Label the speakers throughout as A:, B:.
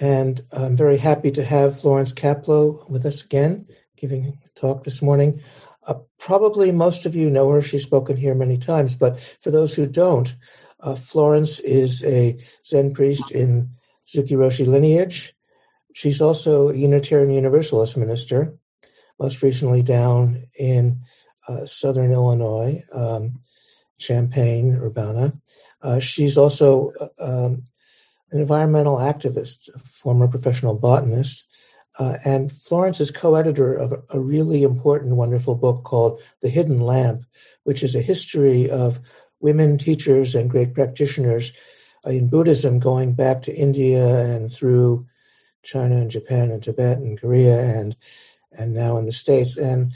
A: And I'm very happy to have Florence Caplow with us again, giving a talk this morning. Uh, probably most of you know her. She's spoken here many times. But for those who don't, uh, Florence is a Zen priest in Suzuki Roshi lineage. She's also a Unitarian Universalist minister, most recently down in uh, southern Illinois, um, Champaign, Urbana. Uh, she's also uh, um, an environmental activist, a former professional botanist, uh, and Florence is co editor of a, a really important, wonderful book called The Hidden Lamp, which is a history of women teachers and great practitioners in Buddhism going back to India and through China and Japan and Tibet and Korea and and now in the States. And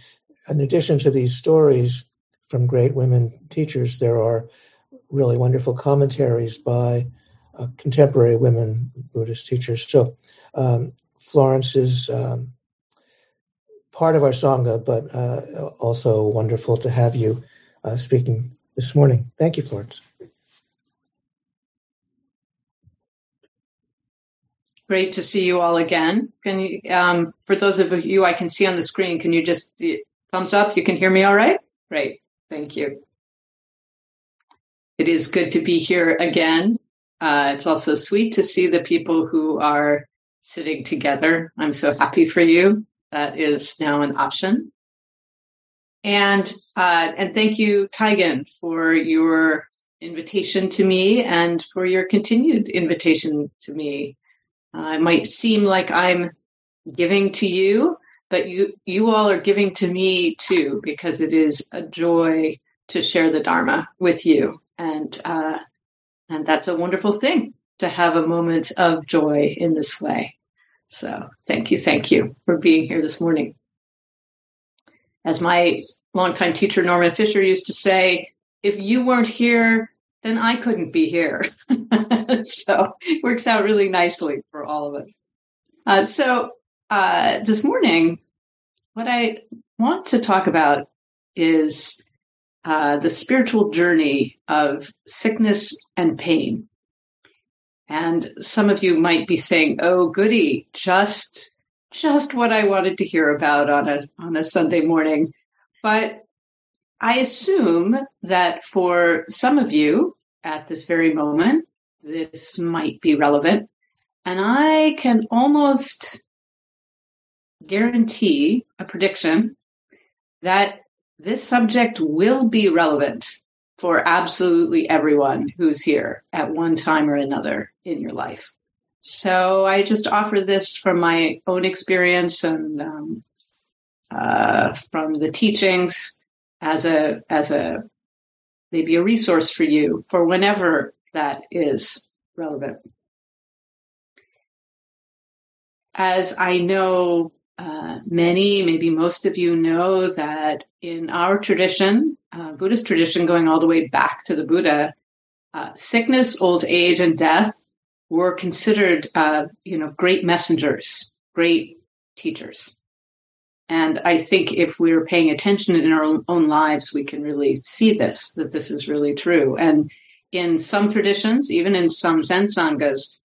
A: in addition to these stories from great women teachers, there are really wonderful commentaries by uh, contemporary women Buddhist teachers. So um, Florence is um, part of our Sangha, but uh, also wonderful to have you uh, speaking this morning. Thank you, Florence.
B: Great to see you all again. Can you, um, for those of you I can see on the screen, can you just thumbs up? You can hear me all right? Great. Thank you. It is good to be here again. Uh, it's also sweet to see the people who are sitting together. I'm so happy for you. That is now an option. And uh, and thank you, Taigen, for your invitation to me and for your continued invitation to me. Uh, it might seem like I'm giving to you, but you you all are giving to me too, because it is a joy to share the Dharma with you and uh, and that's a wonderful thing to have a moment of joy in this way. So thank you, thank you for being here this morning. As my longtime teacher Norman Fischer used to say, if you weren't here, then I couldn't be here. so it works out really nicely for all of us. Uh, so uh, this morning, what I want to talk about is uh, the spiritual journey of sickness and pain. And some of you might be saying, "Oh, goody, just just what I wanted to hear about on a on a Sunday morning." But I assume that for some of you at this very moment, this might be relevant. And I can almost guarantee a prediction that this subject will be relevant for absolutely everyone who's here at one time or another in your life. So I just offer this from my own experience and um, uh, from the teachings as a as a maybe a resource for you for whenever that is relevant. As I know uh, many, maybe most of you know that in our tradition, uh, Buddhist tradition, going all the way back to the Buddha, uh, sickness, old age, and death were considered, uh, you know, great messengers, great teachers. And I think if we're paying attention in our own lives, we can really see this, that this is really true. And in some traditions, even in some Zen Sanghas,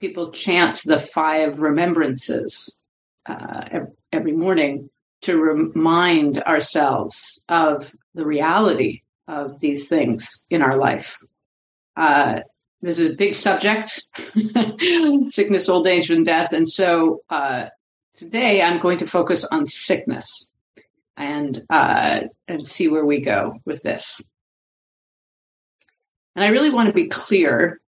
B: people chant the five remembrances uh, every morning to remind ourselves of the reality of these things in our life. Uh, this is a big subject sickness, old age, and death. And so uh, today I'm going to focus on sickness and, uh, and see where we go with this. And I really want to be clear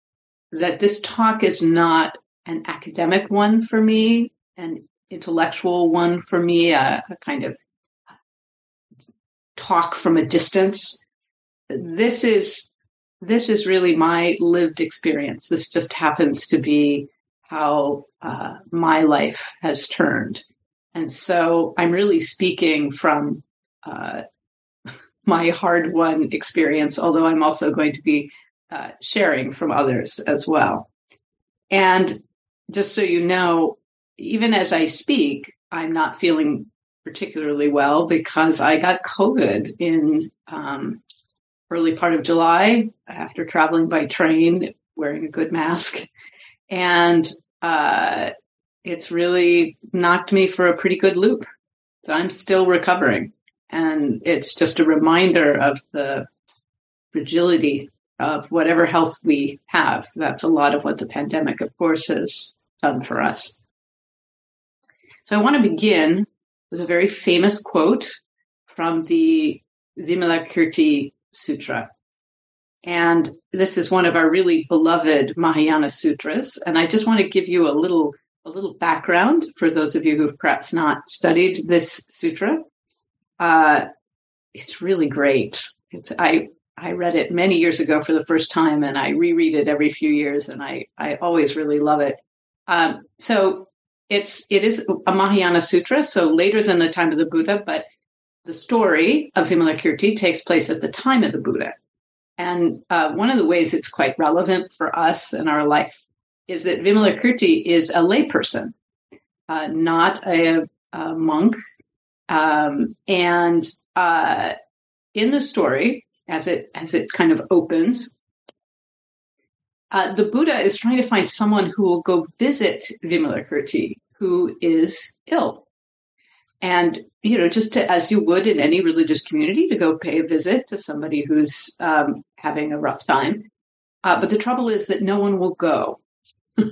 B: that this talk is not an academic one for me, and intellectual one for me, a, a kind of talk from a distance. This is this is really my lived experience. This just happens to be how uh, my life has turned. And so I'm really speaking from uh, my hard won experience, although I'm also going to be uh, sharing from others as well. And just so you know, even as I speak, I'm not feeling particularly well because I got COVID in um, early part of July after traveling by train wearing a good mask. And uh, it's really knocked me for a pretty good loop. So I'm still recovering. And it's just a reminder of the fragility of whatever health we have. That's a lot of what the pandemic, of course, has done for us. So I want to begin with a very famous quote from the Vimalakirti Sutra. And this is one of our really beloved Mahayana sutras. And I just want to give you a little a little background for those of you who've perhaps not studied this sutra. Uh, it's really great. It's I I read it many years ago for the first time, and I reread it every few years, and I I always really love it. Um, so it's it is a Mahayana sutra, so later than the time of the Buddha, but the story of Vimalakirti takes place at the time of the Buddha. And uh, one of the ways it's quite relevant for us in our life is that Vimalakirti is a layperson, uh, not a, a monk. Um, and uh, in the story, as it as it kind of opens, uh, the Buddha is trying to find someone who will go visit Vimalakirti, who is ill. And you know just to, as you would in any religious community to go pay a visit to somebody who's um, having a rough time. Uh, but the trouble is that no one will go.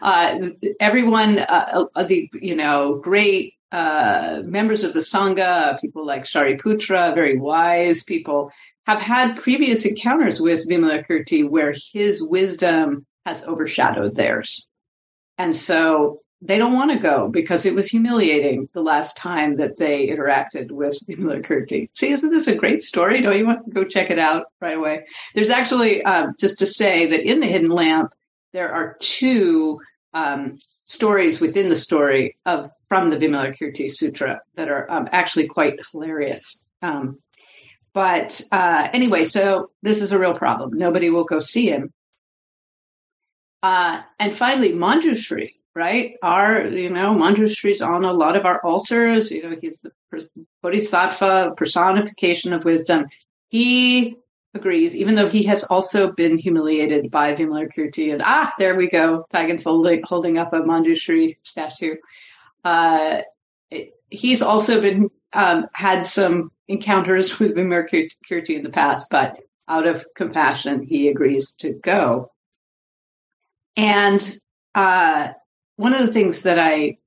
B: Uh, everyone uh, uh, the you know great uh, members of the sangha people like shariputra very wise people have had previous encounters with vimalakirti where his wisdom has overshadowed theirs and so they don't want to go because it was humiliating the last time that they interacted with Vimalakirti. See, isn't this a great story? Don't you want to go check it out right away? There's actually, um, just to say that in the Hidden Lamp, there are two um, stories within the story of from the Vimalakirti Sutra that are um, actually quite hilarious. Um, but uh, anyway, so this is a real problem. Nobody will go see him. Uh, and finally, Manjushri, right? Our, you know, Manjushri's on a lot of our altars. You know, he's the bodhisattva personification of wisdom. He agrees, even though he has also been humiliated by Vimalakirti. And ah, there we go. Taigen's holding, holding up a Manjushri statue. Uh, he's also been um, had some encounters with Vimalakirti in the past, but out of compassion, he agrees to go. And uh, one of the things that I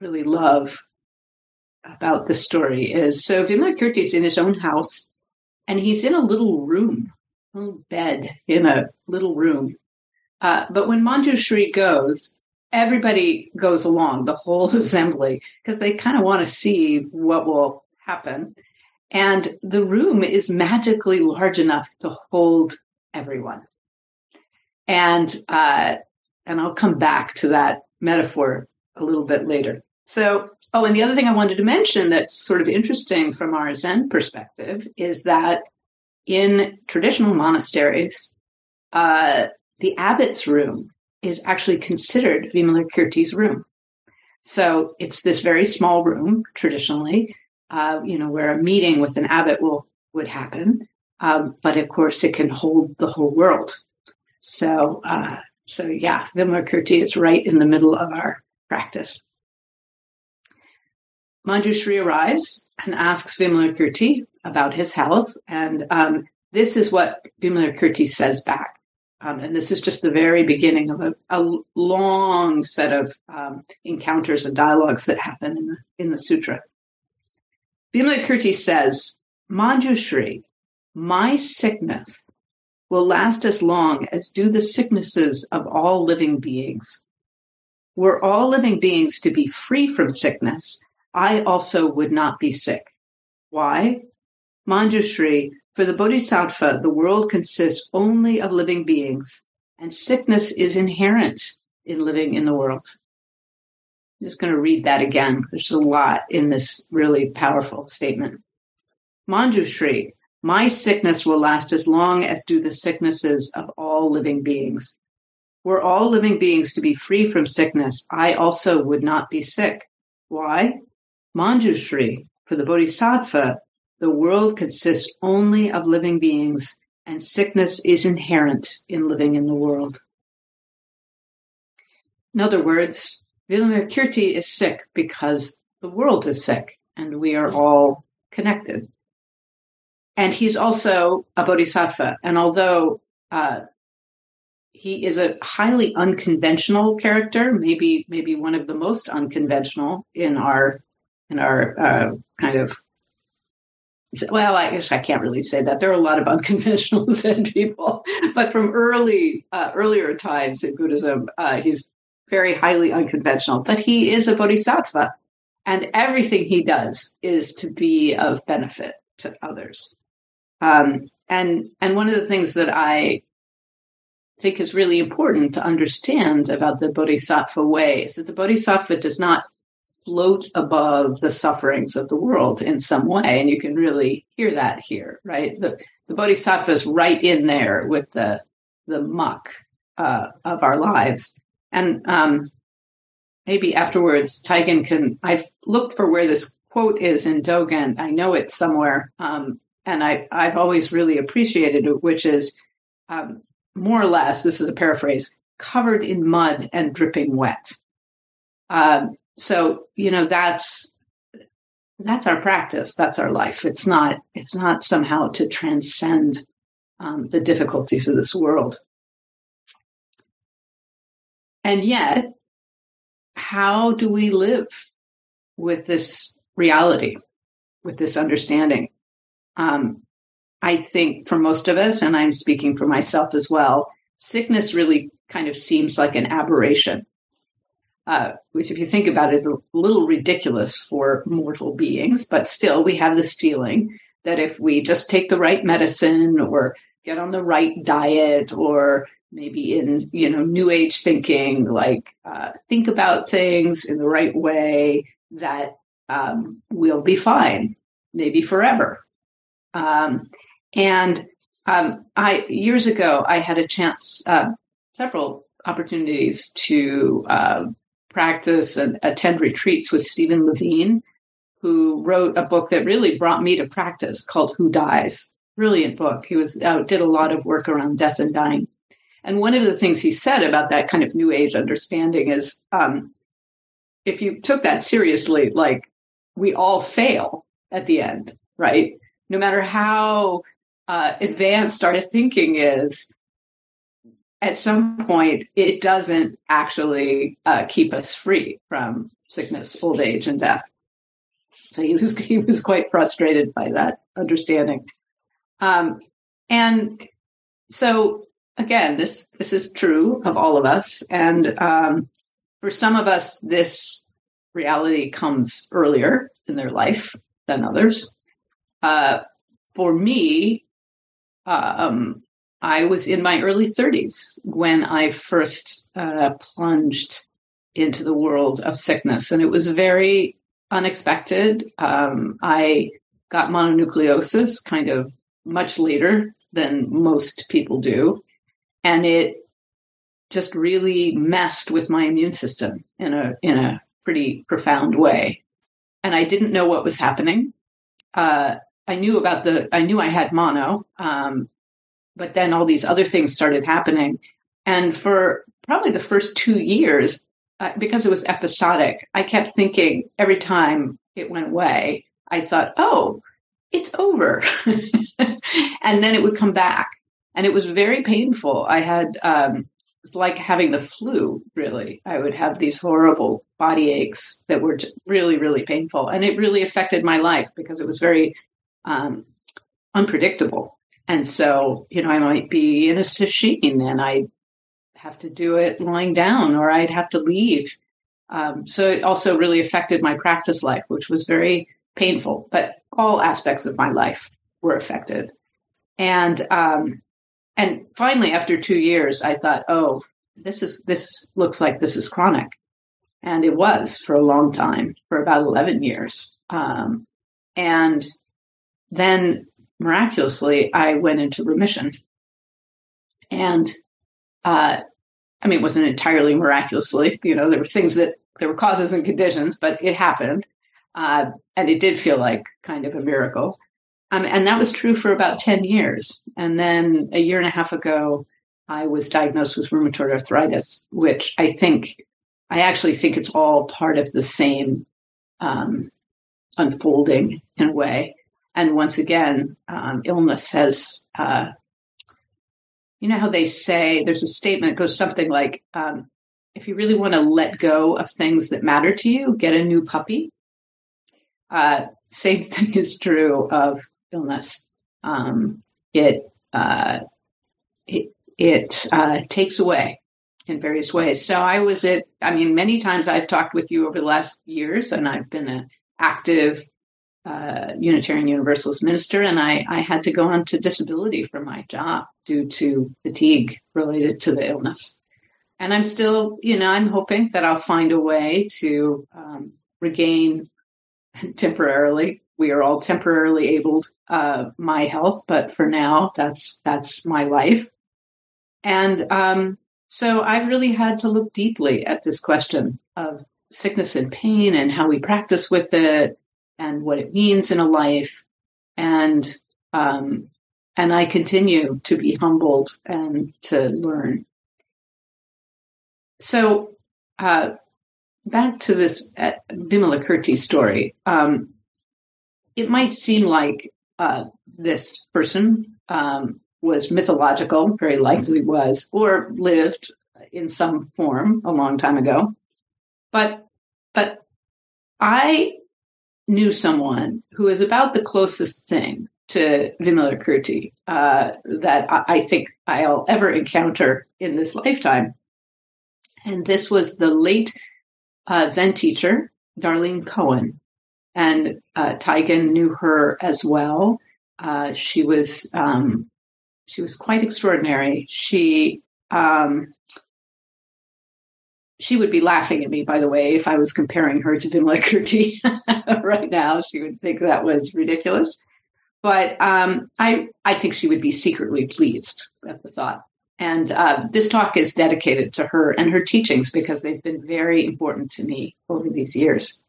B: really love about the story is so Vimalakirti is in his own house and he's in a little room, a little bed in a little room. Uh, but when Manjushri goes, everybody goes along, the whole assembly, because they kind of want to see what will happen. And the room is magically large enough to hold everyone. And uh, and I'll come back to that metaphor a little bit later. So, oh, and the other thing I wanted to mention that's sort of interesting from our Zen perspective is that in traditional monasteries, uh, the abbot's room is actually considered Vimalakirti's room. So it's this very small room traditionally, uh, you know, where a meeting with an abbot will would happen. Um, but of course, it can hold the whole world. So uh, so yeah, Vimalakirti is right in the middle of our practice. Manjushri arrives and asks Vimalakirti about his health, and um, this is what Vimalakirti says back. Um, and this is just the very beginning of a, a long set of um, encounters and dialogues that happen in the, in the sutra. Vimalakirti says, Manjushri, my sickness will last as long as do the sicknesses of all living beings. Were all living beings to be free from sickness, I also would not be sick. Why? Manjushri, for the Bodhisattva, the world consists only of living beings, and sickness is inherent in living in the world. I'm just going to read that again. There's a lot in this really powerful statement. Manjushri, my sickness will last as long as do the sicknesses of all living beings. Were all living beings to be free from sickness, I also would not be sick. Why? Manjushri, for the Bodhisattva, the world consists only of living beings, and sickness is inherent in living in the world. In other words, Vimalakirti is sick because the world is sick, and we are all connected. And he's also a bodhisattva. And although uh, he is a highly unconventional character, maybe maybe one of the most unconventional in our in our uh, kind of well, I guess I can't really say that. There are a lot of unconventional Zen people, but from early uh, earlier times in Buddhism, uh, he's very highly unconventional. But he is a bodhisattva, and everything he does is to be of benefit to others. Um, and and one of the things that I think is really important to understand about the bodhisattva way is that the bodhisattva does not float above the sufferings of the world in some way, and you can really hear that here, right? The the bodhisattva is right in there with the the muck uh, of our lives, and um, maybe afterwards, Taigen can. I've looked for where this quote is in Dogen. I know it's somewhere, um, and I, I've always really appreciated it, which is um, more or less, this is a paraphrase, covered in mud and dripping wet. Um, so, you know, that's that's our practice. That's our life. It's not. It's not somehow to transcend um, the difficulties of this world. And yet, how do we live with this reality, with this understanding? Um, I think for most of us, and I'm speaking for myself as well, sickness really kind of seems like an aberration. Uh, which, if you think about it, a little ridiculous for mortal beings, but still, we have this feeling that if we just take the right medicine or get on the right diet or maybe in you know new age thinking like uh, think about things in the right way that um, we'll be fine maybe forever. Um, and um, I years ago, I had a chance, uh, several opportunities to uh, practice and attend retreats with Stephen Levine, who wrote a book that really brought me to practice called "Who Dies." Brilliant book. He was uh, did a lot of work around death and dying. And one of the things he said about that kind of new age understanding is um, if you took that seriously, like we all fail at the end, right? no matter how uh, advanced our thinking is, at some point it doesn't actually uh, keep us free from sickness, old age, and death. So he was he was quite frustrated by that understanding, um, and so again, this this is true of all of us, and um, for some of us, this reality comes earlier in their life than others. Uh, for me, um, I was in my early 30s when I first uh, plunged into the world of sickness, and it was very unexpected. Um, I got mononucleosis kind of much later than most people do, and it just really messed with my immune system in a in a pretty profound way. And I didn't know what was happening. Uh, I knew about the, I knew I had mono, um, but then all these other things started happening. And for probably the first two years, uh, because it was episodic, I kept thinking every time it went away, I thought, oh, it's over. and then it would come back. And it was very painful. I had, um, it's like having the flu, really. I would have these horrible body aches that were really, really painful. And it really affected my life because it was very um, unpredictable. And so, you know, I might be in a sesshin and I have to do it lying down or I'd have to leave. Um, so it also really affected my practice life, which was very painful, but all aspects of my life were affected. And, um, and finally, after two years, I thought, oh, this is this looks like this is chronic, and it was for a long time, for about eleven years. Um, and then miraculously, I went into remission, and uh, I mean, it wasn't entirely miraculously. You know, there were things that there were causes and conditions, but it happened, uh, and it did feel like kind of a miracle. Um, and that was true for about 10 years. And then a year and a half ago, I was diagnosed with rheumatoid arthritis, which I think, I actually think it's all part of the same um, unfolding in a way. And once again, um, illness has, uh, you know how they say there's a statement that goes something like, um, if you really want to let go of things that matter to you, get a new puppy. Uh, same thing is true of illness. Um, it uh, it it uh, takes away in various ways. So I was at. I mean, many times I've talked with you over the last years, and I've been an active uh, Unitarian Universalist minister, and I, I had to go on to disability for my job due to fatigue related to the illness. And I'm still, you know, I'm hoping that I'll find a way to um, regain temporarily we are all temporarily abled. uh, my health, but for now, that's that's my life. And um, so I've really had to look deeply at this question of sickness and pain and how we practice with it and what it means in a life. And um, and I continue to be humbled and to learn. So uh, back to this uh, Vimalakirti story. Um, it might seem like uh, this person um, was mythological, very likely was, or lived in some form a long time ago. But but I knew someone who is about the closest thing to Vimalakirti uh, that I, think I'll ever encounter in this lifetime. And this was the late uh, Zen teacher, Darlene Cohen and uh, knew her as well. Uh, she was um, she was quite extraordinary. She um, she would be laughing at me, by the way, if I was comparing her to Vimalakirti right now. She would think that was ridiculous. But um, I I think she would be secretly pleased at the thought. And uh, this talk is dedicated to her and her teachings because they've been very important to me over these years.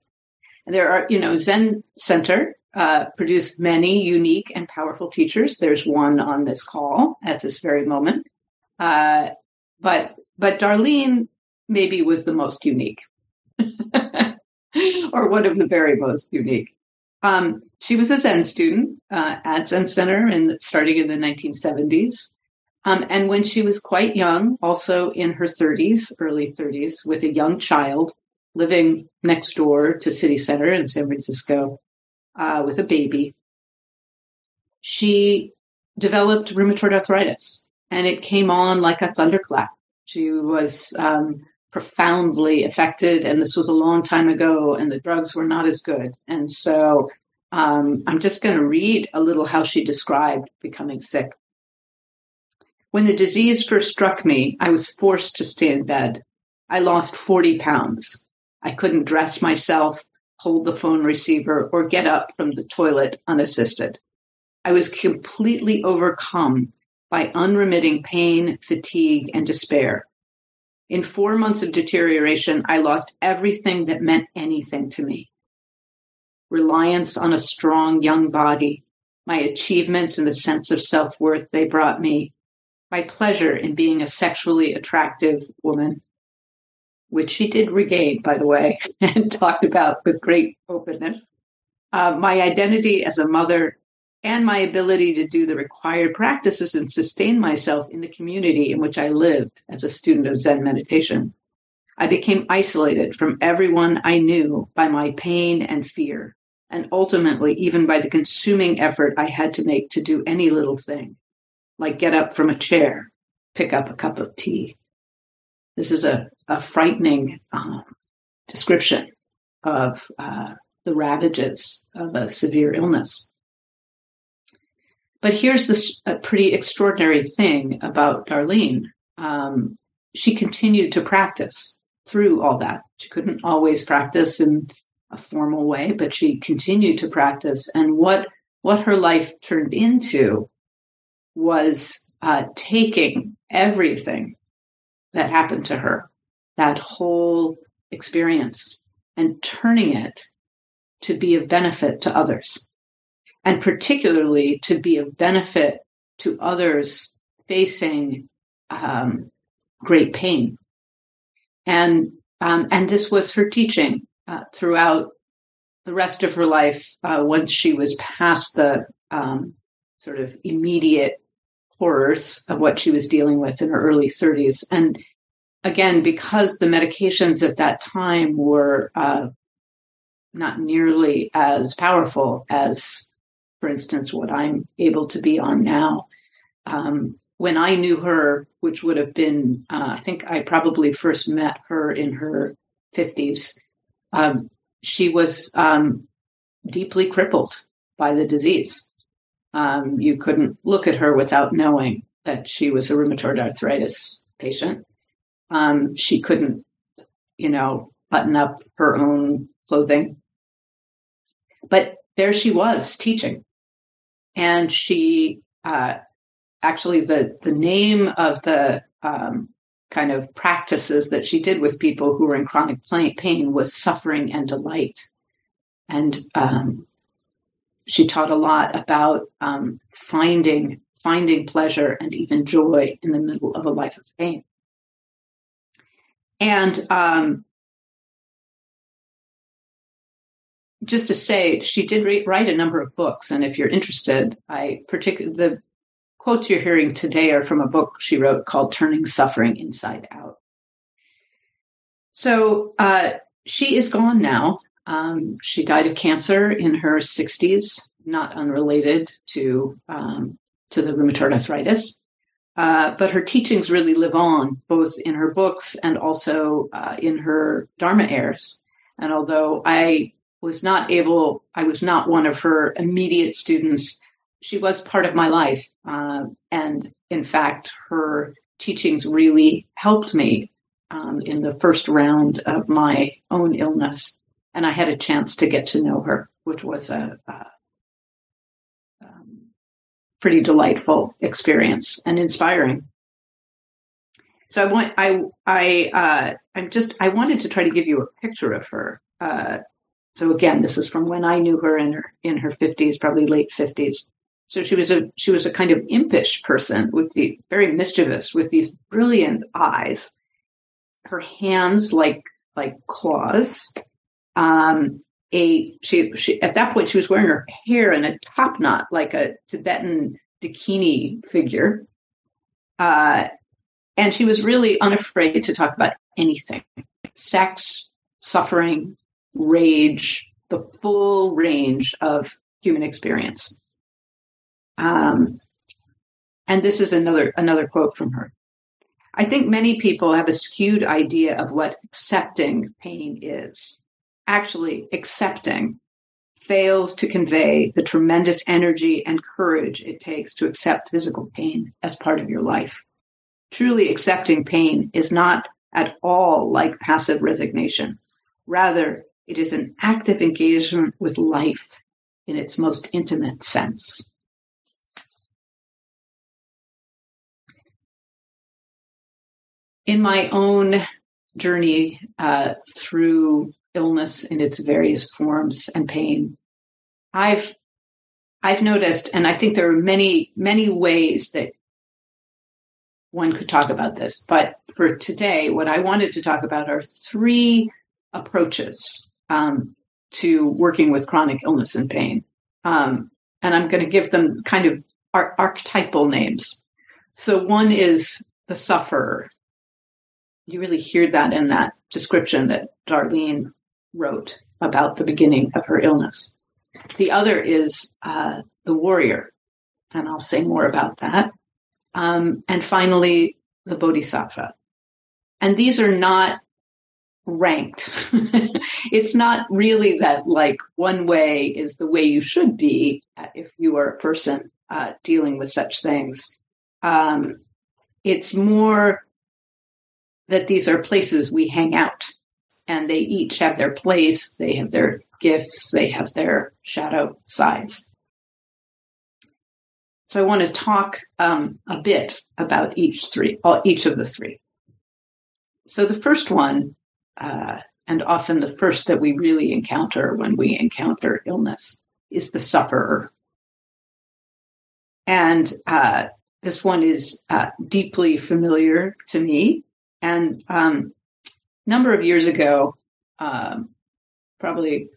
B: And there are, you know, Zen Center uh, produced many unique and powerful teachers. There's one on this call at this very moment. Uh, but but Darlene maybe was the most unique, or one of the very most unique. Um, she was a Zen student uh, at Zen Center and starting in the 1970s. Um, and when she was quite young, also in her 30s, early 30s, with a young child, living next door to City Center in San Francisco uh, with a baby, she developed rheumatoid arthritis and it came on like a thunderclap. She was um, profoundly affected, and this was a long time ago, and the drugs were not as good. And so um, I'm just going to read a little how she described becoming sick. When the disease first struck me, I was forced to stay in bed. I lost 40 pounds. I couldn't dress myself, hold the phone receiver, or get up from the toilet unassisted. I was completely overcome by unremitting pain, fatigue, and despair. In four months of deterioration, I lost everything that meant anything to me reliance on a strong young body, my achievements and the sense of self worth they brought me, my pleasure in being a sexually attractive woman, which she did regain, by the way, and talked about with great openness. Uh, my identity as a mother and my ability to do the required practices and sustain myself in the community in which I lived as a student of Zen meditation. I became isolated from everyone I knew by my pain and fear, and ultimately even by the consuming effort I had to make to do any little thing, like get up from a chair, pick up a cup of tea. This is a, a frightening um, description of uh, the ravages of a severe illness. But here's this a pretty extraordinary thing about Darlene. Um, she continued to practice through all that. She couldn't always practice in a formal way, but she continued to practice. And what what her life turned into was uh, taking everything that happened to her, that whole experience, and turning it to be of benefit to others, and particularly to be of benefit to others facing um, great pain. And um, and this was her teaching uh, throughout the rest of her life. Uh, once she was past the um, sort of immediate horrors of what she was dealing with in her early 30s, and again because the medications at that time were uh, not nearly as powerful as, for instance, what I'm able to be on now. Um, when I knew her, which would have been, uh, I think I probably first met her in her 50s, um, she was um, deeply crippled by the disease. Um, you couldn't look at her without knowing that she was a rheumatoid arthritis patient. Um, she couldn't, you know, button up her own clothing. But there she was teaching. And she uh, actually the the name of the um, kind of practices that she did with people who were in chronic pain was suffering and delight, and um, she taught a lot about um, finding finding pleasure and even joy in the middle of a life of pain. And just to say, she did write a number of books, and if you're interested, I particularly the quotes you're hearing today are from a book she wrote called Turning Suffering Inside Out. So uh, she is gone now. Um, she died of cancer in her 60s, not unrelated to um, to the rheumatoid arthritis. Uh, but her teachings really live on, both in her books and also uh, in her Dharma heirs. And although I was not able, I was not one of her immediate students she was part of my life. Uh, and in fact, her teachings really helped me um, in the first round of my own illness. And I had a chance to get to know her, which was a, a um, pretty delightful experience and inspiring. So I want I I uh, I'm just I wanted to try to give you a picture of her. Uh, so again, this is from when I knew her in her in her 50s, probably late 50s. So she was a she was a kind of impish person with the very mischievous with these brilliant eyes. Her hands like like claws. Um, a she she at that point she was wearing her hair in a top knot like a Tibetan dakini figure. Uh, and she was really unafraid to talk about anything sex, suffering, rage, the full range of human experience. Um, and this is another another quote from her. I think many people have a skewed idea of what accepting pain is. Actually, accepting fails to convey the tremendous energy and courage it takes to accept physical pain as part of your life. Truly accepting pain is not at all like passive resignation. Rather, it is an active engagement with life in its most intimate sense. in my own journey uh, through illness in its various forms and pain, I've I've noticed, and I think there are many many ways that one could talk about this. But for today, what I wanted to talk about are three approaches um, to working with chronic illness and pain, um, and I'm going to give them kind of ar- archetypal names. So one is the sufferer, you really hear that in that description that Darlene wrote about the beginning of her illness. The other is uh, the warrior, and I'll say more about that. Um, and finally, the bodhisattva. And these are not ranked. it's not really that like one way is the way you should be uh, if you are a person uh, dealing with such things. Um, it's more that these are places we hang out and they each have their place, they have their gifts, they have their shadow sides. So I want to talk um, a bit about each three, each of the three. So the first one, uh, and often the first that we really encounter when we encounter illness, is the sufferer. And uh, this one is uh, deeply familiar to me. And um, number of years ago, um, probably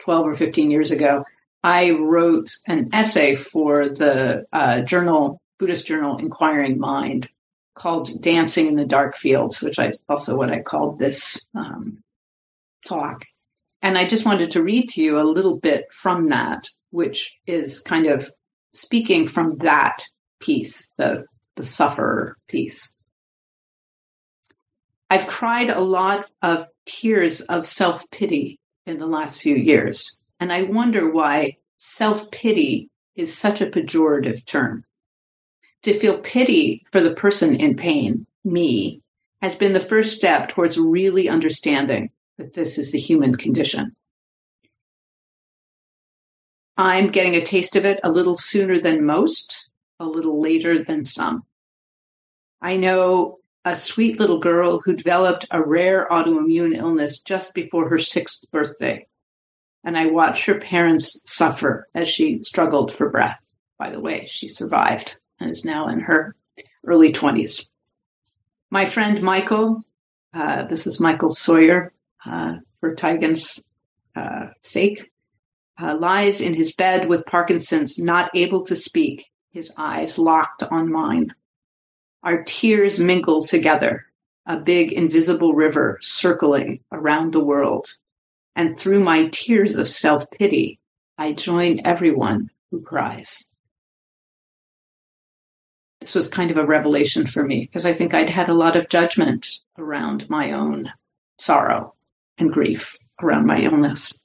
B: 12 or 15 years ago, I wrote an essay for the uh, journal, Buddhist journal, Inquiring Mind, called Dancing in the Dark Fields, which is also what I called this um, talk. And I just wanted to read to you a little bit from that, which is kind of speaking from that piece, the, the sufferer piece. I've cried a lot of tears of self pity in the last few years, and I wonder why self pity is such a pejorative term. To feel pity for the person in pain, me, has been the first step towards really understanding that this is the human condition. I'm getting a taste of it a little sooner than most, a little later than some. I know a sweet little girl who developed a rare autoimmune illness just before her sixth birthday. And I watched her parents suffer as she struggled for breath. By the way, she survived and is now in her early 20s. My friend Michael, uh, this is Michael Sawyer uh, for Taigen's uh, sake, uh, lies in his bed with Parkinson's, not able to speak, his eyes locked on mine. Our tears mingle together, a big invisible river circling around the world. And through my tears of self pity, I join everyone who cries. This was kind of a revelation for me because I think I'd had a lot of judgment around my own sorrow and grief around my illness.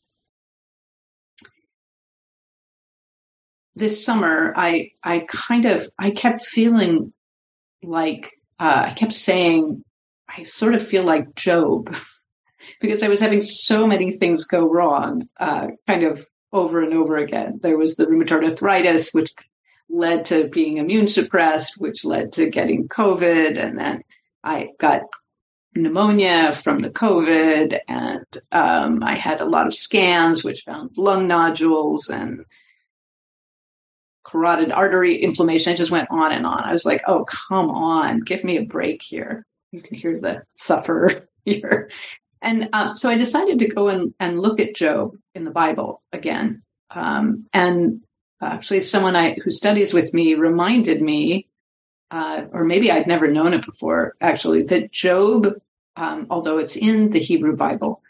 B: This summer, I I kind of I kept feeling like uh, I kept saying, I sort of feel like Job because I was having so many things go wrong, uh, kind of over and over again. There was the rheumatoid arthritis, which led to being immune suppressed, which led to getting COVID, and then I got pneumonia from the COVID, and um, I had a lot of scans which found lung nodules and carotid artery inflammation. I just went on and on. I was like, oh, come on, give me a break here. You can hear the sufferer here. And um, so I decided to go and, and look at Job in the Bible again. Um, and actually, someone I, who studies with me reminded me, uh, or maybe I'd never known it before, actually, that Job, um, although it's in the Hebrew Bible,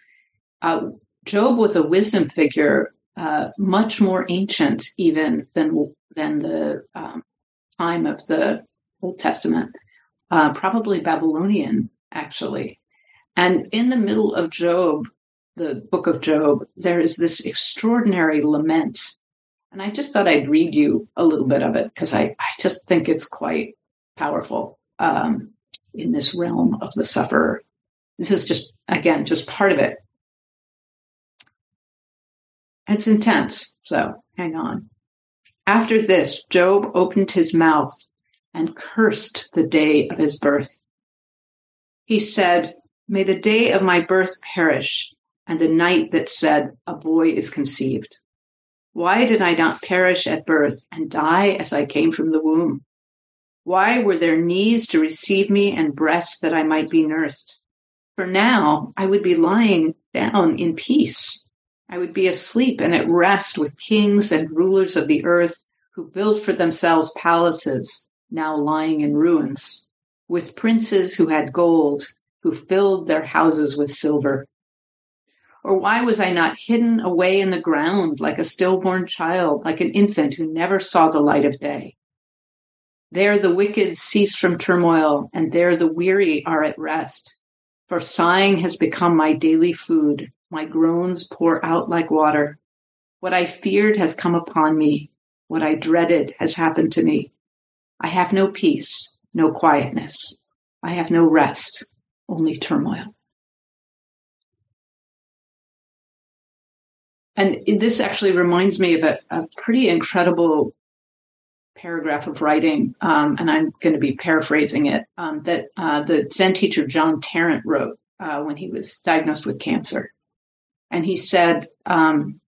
B: uh, Job was a wisdom figure uh, much more ancient even than than the um, time of the Old Testament, uh, probably Babylonian actually. And in the middle of Job, the book of Job, there is this extraordinary lament. And I just thought I'd read you a little bit of it because I, I just think it's quite powerful um, in this realm of the sufferer. This is just, again, just part of it. It's intense, so hang on. After this, Job opened his mouth and cursed the day of his birth. He said, May the day of my birth perish, and the night that said, A boy is conceived. Why did I not perish at birth and die as I came from the womb? Why were there knees to receive me and breasts that I might be nursed? For now I would be lying down in peace I would be asleep and at rest with kings and rulers of the earth who built for themselves palaces now lying in ruins, with princes who had gold, who filled their houses with silver. Or why was I not hidden away in the ground like a stillborn child, like an infant who never saw the light of day? There the wicked cease from turmoil, and there the weary are at rest. For sighing has become my daily food, my groans pour out like water. What I feared has come upon me. What I dreaded has happened to me. I have no peace, no quietness. I have no rest, only turmoil. And this actually reminds me of a, a pretty incredible paragraph of writing, um, and I'm going to be paraphrasing it, um, that uh, the Zen teacher John Tarrant wrote uh, when he was diagnosed with cancer. And he said, um,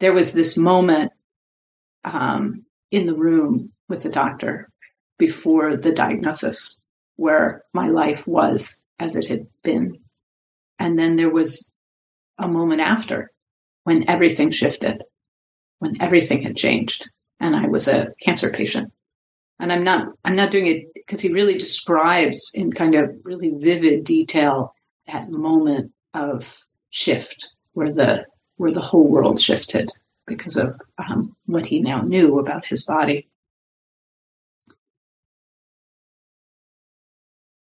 B: there was this moment um, in the room with the doctor before the diagnosis where my life was as it had been. And then there was a moment after when everything shifted, when everything had changed, and I was a cancer patient. And I'm not I'm not doing it because he really describes in kind of really vivid detail that moment of shift where the where the whole world shifted because of um, what he now knew about his body.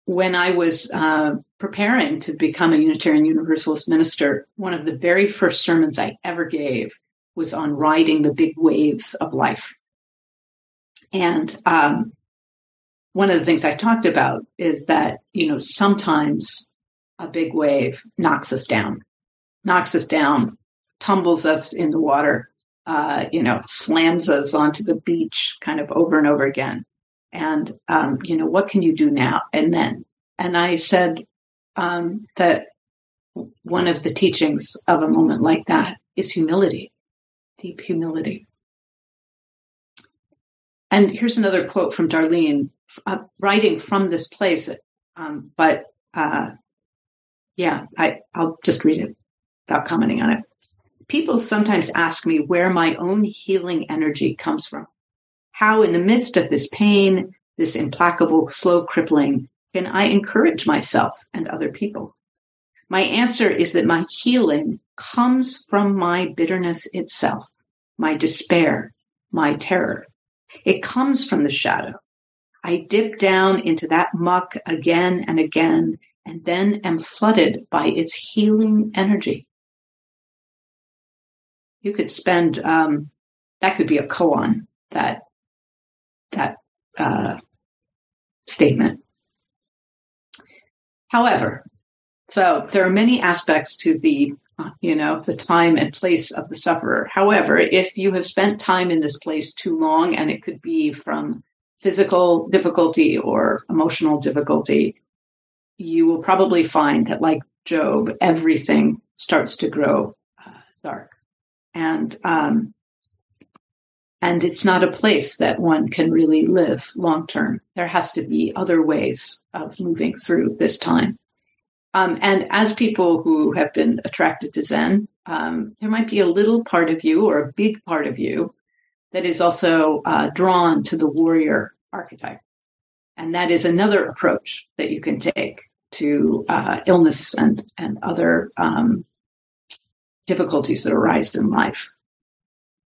B: When I was uh, preparing to become a Unitarian Universalist minister, one of the very first sermons I ever gave was on riding the big waves of life. And um, one of the things I talked about is that, you know, sometimes a big wave knocks us down, knocks us down, tumbles us in the water, uh, you know, slams us onto the beach kind of over and over again. And, um, you know, what can you do now? And then, and I said um, that one of the teachings of a moment like that is humility, deep humility. And here's another quote from Darlene, uh, writing from this place. Um, but uh, yeah, I, I'll just read it without commenting on it. People sometimes ask me where my own healing energy comes from. How, in the midst of this pain, this implacable, slow crippling, can I encourage myself and other people? My answer is that my healing comes from my bitterness itself, my despair, my terror. It comes from the shadow. I dip down into that muck again and again, and then am flooded by its healing energy. You could spend um, that could be a koan that that uh, statement. However, so there are many aspects to the you know, the time and place of the sufferer. However, if you have spent time in this place too long, and it could be from physical difficulty or emotional difficulty, you will probably find that, like Job, everything starts to grow uh, dark, and um, and it's not a place that one can really live long term. There has to be other ways of moving through this time. Um, and as people who have been attracted to Zen, um, there might be a little part of you or a big part of you that is also uh, drawn to the warrior archetype. And that is another approach that you can take to uh, illness and, and other um, difficulties that arise in life.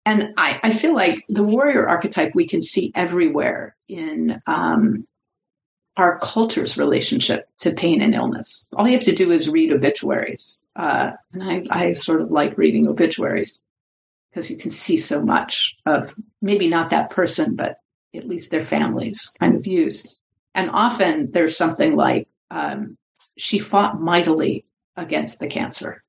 B: And I, I, feel like the warrior archetype we can see everywhere in um, our culture's relationship to pain and illness. All you have to do is read obituaries. Uh, and I, I sort of like reading obituaries because you can see so much of maybe not that person, but at least their families kind of views. And often there's something like, um, she fought mightily against the cancer,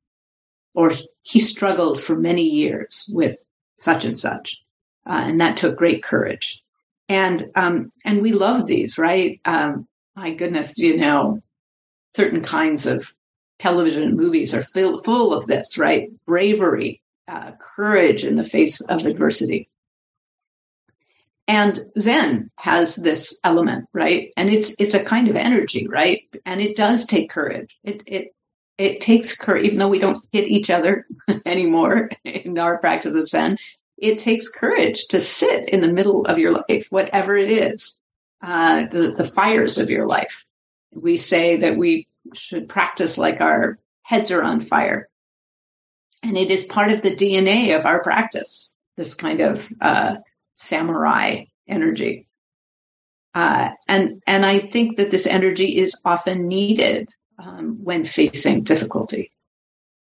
B: or he struggled for many years with such and such. Uh, and that took great courage and um, and we love these, right? Um, my goodness, you know, certain kinds of television and movies are full full of this, right? Bravery, uh, courage in the face of adversity. And Zen has this element, right? And it's it's a kind of energy, right? And it does take courage. It it it takes courage, even though we don't hit each other anymore in our practice of Zen it takes courage to sit in the middle of your life, whatever it is, uh, the, the fires of your life. We say that we should practice like our heads are on fire. And it is part of the DNA of our practice, this kind of uh, samurai energy. Uh, and and I think that this energy is often needed um, when facing difficulty.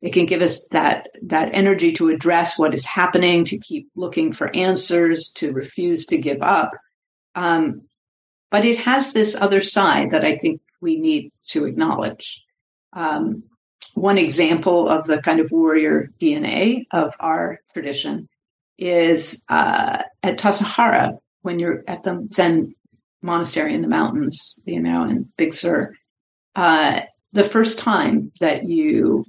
B: It can give us that that energy to address what is happening, to keep looking for answers, to refuse to give up. Um, but it has this other side that I think we need to acknowledge. Um, one example of the kind of warrior DNA of our tradition is uh, at Tassajara, when you're at the Zen monastery in the mountains, you know, in Big Sur. Uh, the first time that you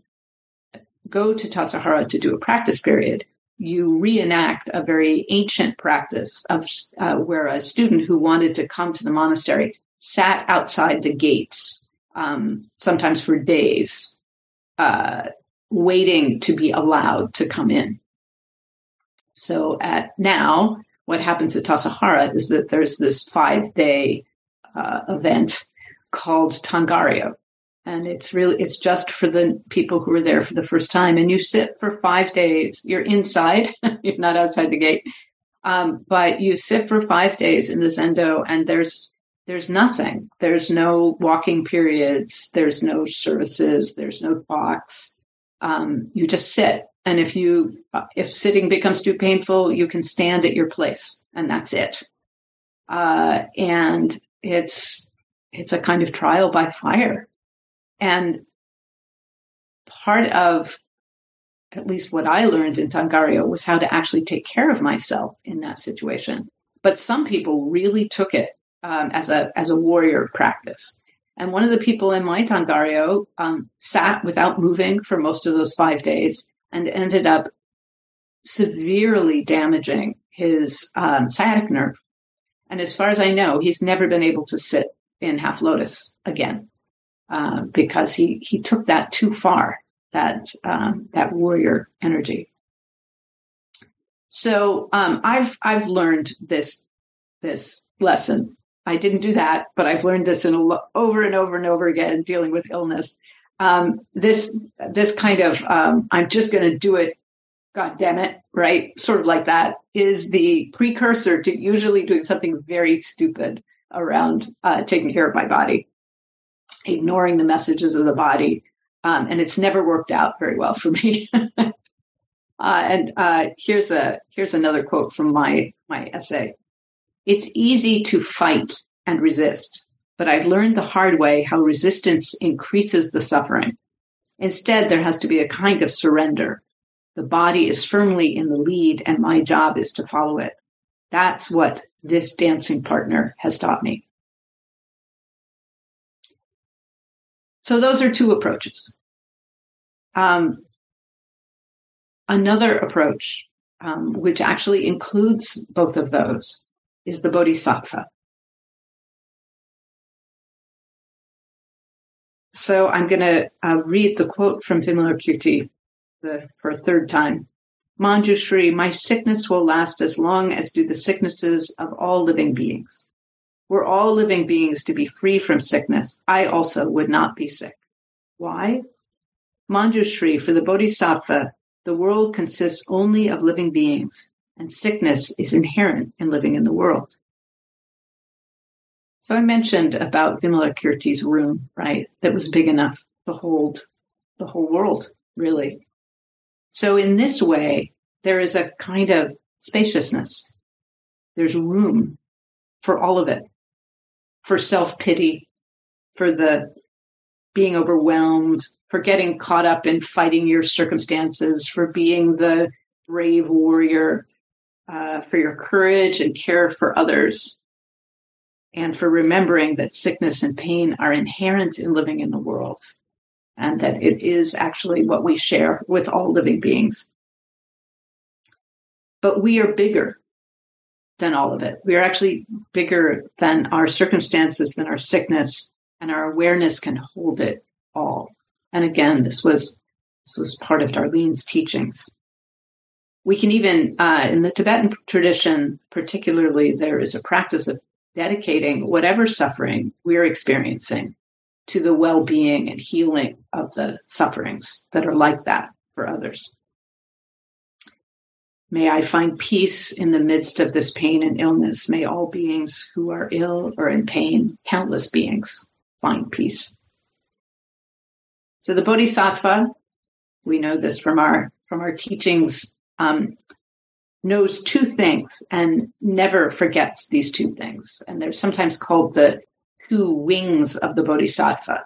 B: go to Tassajara to do a practice period, you reenact a very ancient practice of uh, where a student who wanted to come to the monastery sat outside the gates, um, sometimes for days, uh, waiting to be allowed to come in. So at now, what happens at Tassajara is that there's this five day uh, event called Tangaryo. And it's really, it's just for the people who are there for the first time. And you sit for five days. You're inside, you're not outside the gate. Um, but you sit for five days in the Zendo and there's, there's nothing. There's no walking periods. There's no services. There's no talks. Um, you just sit. And if you, if sitting becomes too painful, you can stand at your place and that's it. Uh, and it's, it's a kind of trial by fire. And part of at least what I learned in Tangaryo was how to actually take care of myself in that situation. But some people really took it um, as a as a warrior practice. And one of the people in my Tangaryo um, sat without moving for most of those five days and ended up severely damaging his um, sciatic nerve. And as far as I know, he's never been able to sit in half lotus again uh, because he he took that too far that um, that warrior energy. So um, I've I've learned this this lesson. I didn't do that, but I've learned this in a, over and over and over again dealing with illness. Um, this this kind of um, I'm just going to do it. God damn it! Right, sort of like that is the precursor to usually doing something very stupid around uh, taking care of my body, ignoring the messages of the body, um, and it's never worked out very well for me. uh, and uh, here's a here's another quote from my my essay. It's easy to fight and resist, but I've learned the hard way how resistance increases the suffering. Instead, there has to be a kind of surrender. The body is firmly in the lead, and my job is to follow it. That's what this dancing partner has taught me. So those are two approaches. Um, another approach, um, which actually includes both of those, is the bodhisattva. So I'm going to uh, read the quote from Vimalakirti the, for a third time. Manjushri, my sickness will last as long as do the sicknesses of all living beings. Were all living beings to be free from sickness, I also would not be sick. Why? Manjushri, for the Bodhisattva, the world consists only of living beings, and sickness is inherent in living in the world. So I mentioned about Vimalakirti's room, right? That was big enough to hold the whole world, really. So in this way, there is a kind of spaciousness. There's room for all of it, for self pity, for the being overwhelmed, for getting caught up in fighting your circumstances, for being the brave warrior, uh, for your courage and care for others, and for remembering that sickness and pain are inherent in living in the world and that it is actually what we share with all living beings. But we are bigger than all of it. We are actually bigger than our circumstances, than our sickness, and our awareness can hold it all. And again, this was this was part of Darlene's teachings. We can even, uh, in the Tibetan tradition, particularly, there is a practice of dedicating whatever suffering we're experiencing to the well being and healing of the sufferings that are like that for others. May I find peace in the midst of this pain and illness. May all beings who are ill or in pain, countless beings, find peace. So the Bodhisattva, we know this from our from our teachings, um, knows two things and never forgets these two things. And they're sometimes called the two wings of the bodhisattva.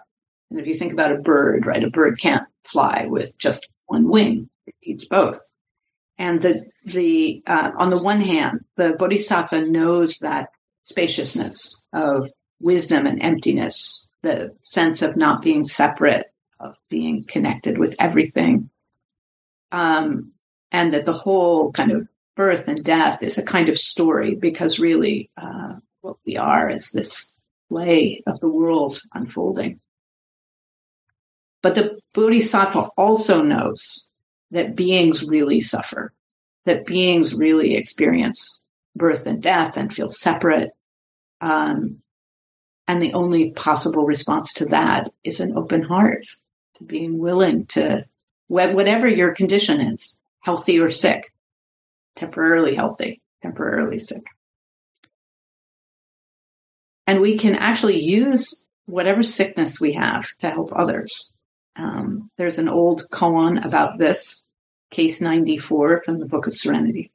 B: And if you think about a bird, right, a bird can't fly with just one wing; it needs both. And the the uh, on the one hand, the bodhisattva knows that spaciousness of wisdom and emptiness, the sense of not being separate, of being connected with everything, um, and that the whole kind of birth and death is a kind of story because really uh, what we are is this play of the world unfolding. But the Bodhisattva also knows that beings really suffer, that beings really experience birth and death and feel separate. Um, and the only possible response to that is an open heart, to being willing to, whatever your condition is, healthy or sick, temporarily healthy, temporarily sick. And we can actually use whatever sickness we have to help others. Um, there's an old koan about this, case 94 from the Book of Serenity.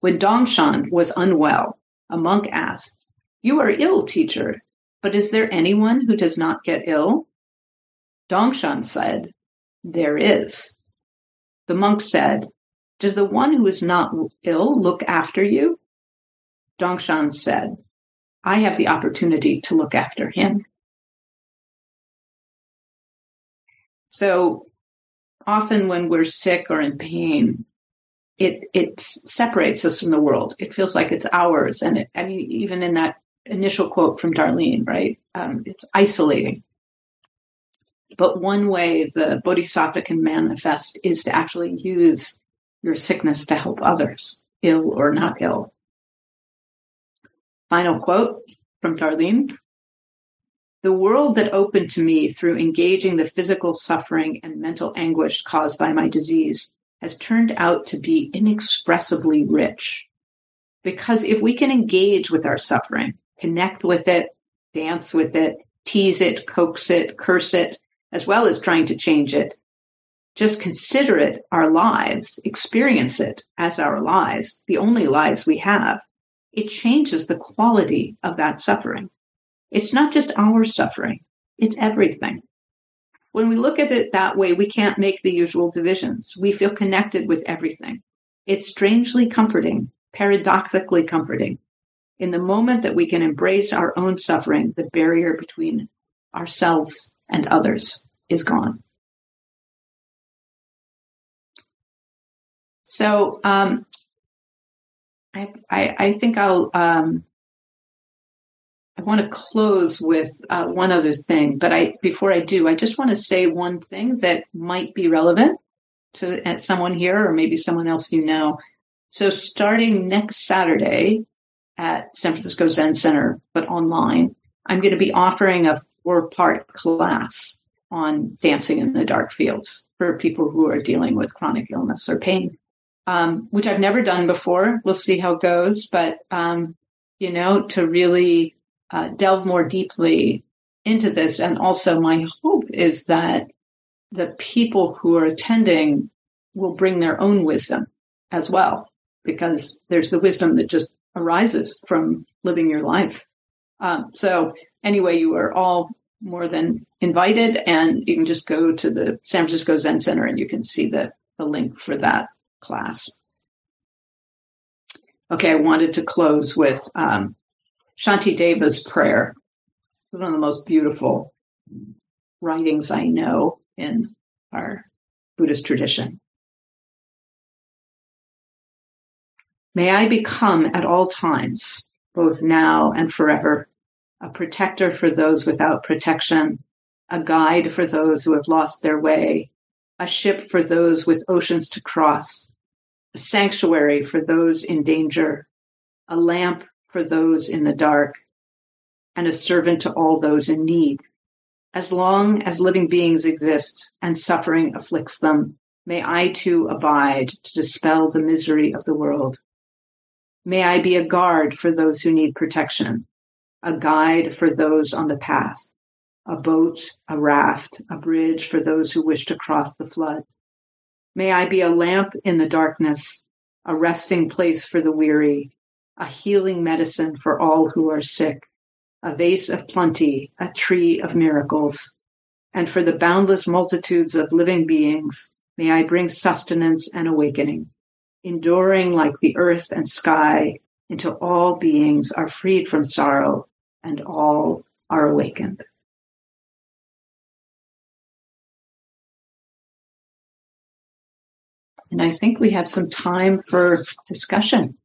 B: When Dongshan was unwell, a monk asked, You are ill, teacher, but is there anyone who does not get ill? Dongshan said, There is. The monk said, Does the one who is not ill look after you? Dongshan said, I have the opportunity to look after him. So often when we're sick or in pain, it it separates us from the world. It feels like it's ours, and it, I mean, even in that initial quote from Darlene, right? Um, it's isolating. But one way the bodhisattva can manifest is to actually use your sickness to help others, ill or not ill. Final quote from Darlene. The world that opened to me through engaging the physical suffering and mental anguish caused by my disease has turned out to be inexpressibly rich. Because if we can engage with our suffering, connect with it, dance with it, tease it, coax it, curse it, as well as trying to change it, just consider it our lives, experience it as our lives, the only lives we have, it changes the quality of that suffering. It's not just our suffering, it's everything. When we look at it that way, we can't make the usual divisions. We feel connected with everything. It's strangely comforting, paradoxically comforting. In the moment that we can embrace our own suffering, the barrier between ourselves and others is gone. So um, I, I, think I'll. Um, I want to close with uh, one other thing, but I before I do, I just want to say one thing that might be relevant to uh, someone here or maybe someone else you know. So, starting next Saturday at San Francisco Zen Center, but online, I'm going to be offering a four part class on dancing in the dark fields for people who are dealing with chronic illness or pain um, which I've never done before. We'll see how it goes, but um, you know, to really uh, delve more deeply into this, and also my hope is that the people who are attending will bring their own wisdom as well, because there's the wisdom that just arises from living your life. Um, so anyway, you are all more than invited, and you can just go to the San Francisco Zen Center and you can see the, the link for that class. Okay, I wanted to close with um, Shantideva's prayer, one of the most beautiful writings I know in our Buddhist tradition. May I become at all times, both now and forever, a protector for those without protection, a guide for those who have lost their way, a ship for those with oceans to cross, a sanctuary for those in danger, a lamp for those in the dark, and a servant to all those in need. As long as living beings exist and suffering afflicts them, may I too abide to dispel the misery of the world. May I be a guard for those who need protection, a guide for those on the path, a boat, a raft, a bridge for those who wish to cross the flood. May I be a lamp in the darkness, a resting place for the weary, a healing medicine for all who are sick, a vase of plenty, a tree of miracles. And for the boundless multitudes of living beings, may I bring sustenance and awakening, enduring like the earth and sky until all beings are freed from sorrow and all are awakened. And I think we have some time for discussion.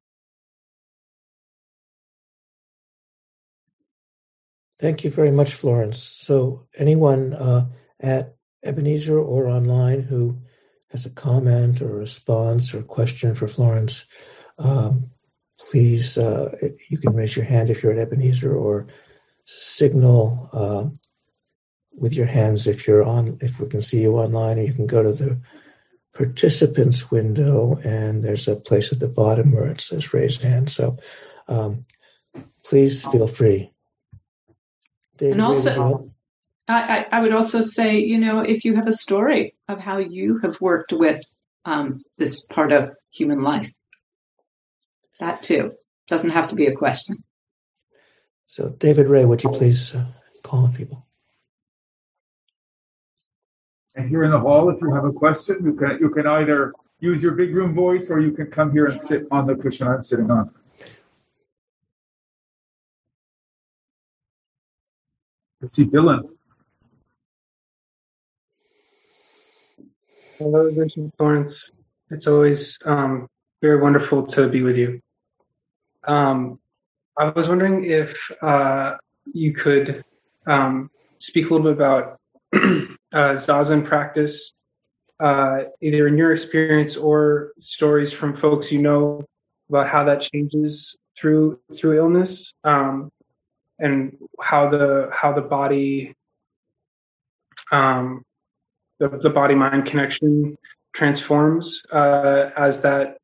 A: Thank you very much, Florence. So, anyone uh, at Ebenezer or online who has a comment or response or question for Florence, um, please, uh, you can raise your hand if you're at Ebenezer or signal uh, with your hands if you're on, if we can see you online, or you can go to the participants window and there's a place at the bottom where it says raise hand. So um, please feel free.
B: David, and also, I, I, would also say, you know, if you have a story of how you have worked with um, this part of human life, that too doesn't have to be a question.
A: So, David Ray, would you please uh, call on people?
C: And here in the hall, if you have a question, you can you can either use your big room voice or you can come here and sit on the cushion I'm sitting on. I see Dylan.
D: Hello, Bishop Florence. It's always um, very wonderful to be with you. Um, I was wondering if uh, you could um, speak a little bit about uh, zazen practice, uh, either in your experience or stories from folks you know about how that changes through through illness, um, and how the how the body um, the, the body mind connection transforms uh, as that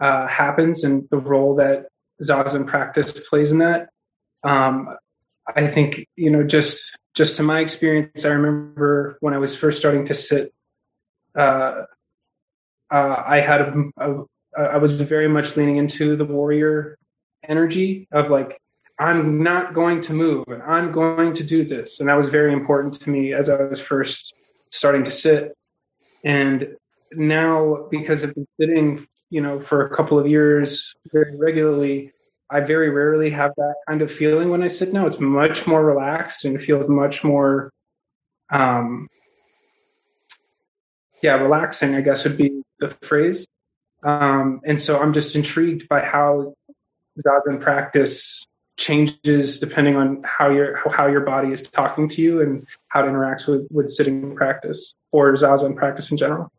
D: uh, happens, and the role that zazen practice plays in that. Um, I think you know just just to my experience, I remember when I was first starting to sit, uh, uh, I had a, a, I was very much leaning into the warrior energy of like I'm not going to move and I'm going to do this, and that was very important to me as I was first starting to sit. And now, because I've been sitting, you know, for a couple of years very regularly, I very rarely have that kind of feeling when I sit now. It's much more relaxed and it feels much more, um, yeah, relaxing, I guess would be the phrase. Um, and so I'm just intrigued by how Zazen practice changes depending on how your how your body is talking to you and how it interacts with, with sitting practice or Zazen practice in general.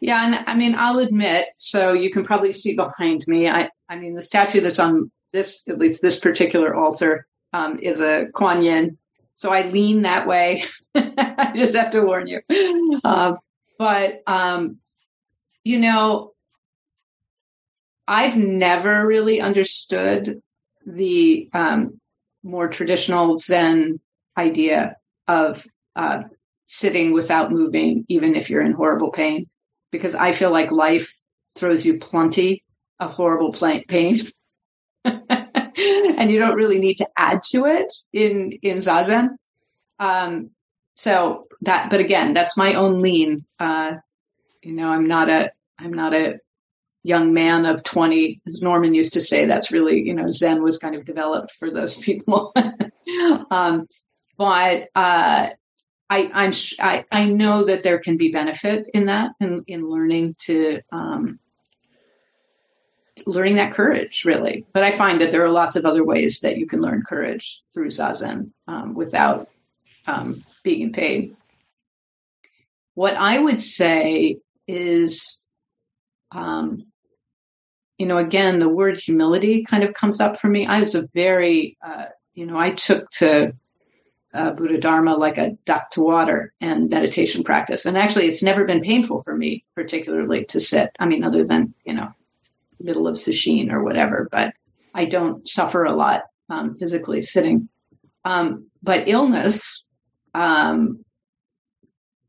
B: Yeah, and I mean, I'll admit, so you can probably see behind me. I, I mean, the statue that's on this, at least this particular altar, um, is a Kuan Yin. So I lean that way. I just have to warn you. Uh, but, um, you know, I've never really understood the um, more traditional Zen idea of uh, sitting without moving, even if you're in horrible pain because I feel like life throws you plenty of horrible pain. and you don't really need to add to it in in zazen. Um, so that, but again, that's my own lean. Uh, you know, I'm not a I'm not a young man of 20 as norman used to say that's really you know zen was kind of developed for those people um, but uh, I, I'm I, I know that there can be benefit in that in, in learning to um, learning that courage really. But I find that there are lots of other ways that you can learn courage through zazen um, without um, being in pain. What I would say is, um, you know, again, the word humility kind of comes up for me. I was a very, uh, you know, I took to uh, Buddha Dharma like a duck to water and meditation practice. And actually, it's never been painful for me, particularly to sit. I mean, other than, you know, middle of sesshin or whatever, but I don't suffer a lot um, physically sitting. Um, but illness um,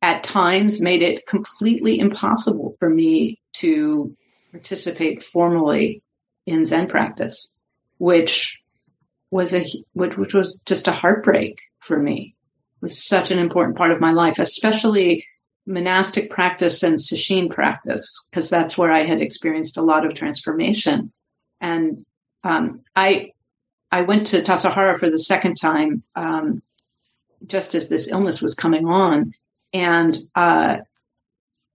B: at times made it completely impossible for me to participate formally in Zen practice, which was a which, which was just a heartbreak for me. It was such an important part of my life, especially monastic practice and sesshin practice, because that's where I had experienced a lot of transformation. And um, I I went to Tassajara for the second time um, just as this illness was coming on, and uh,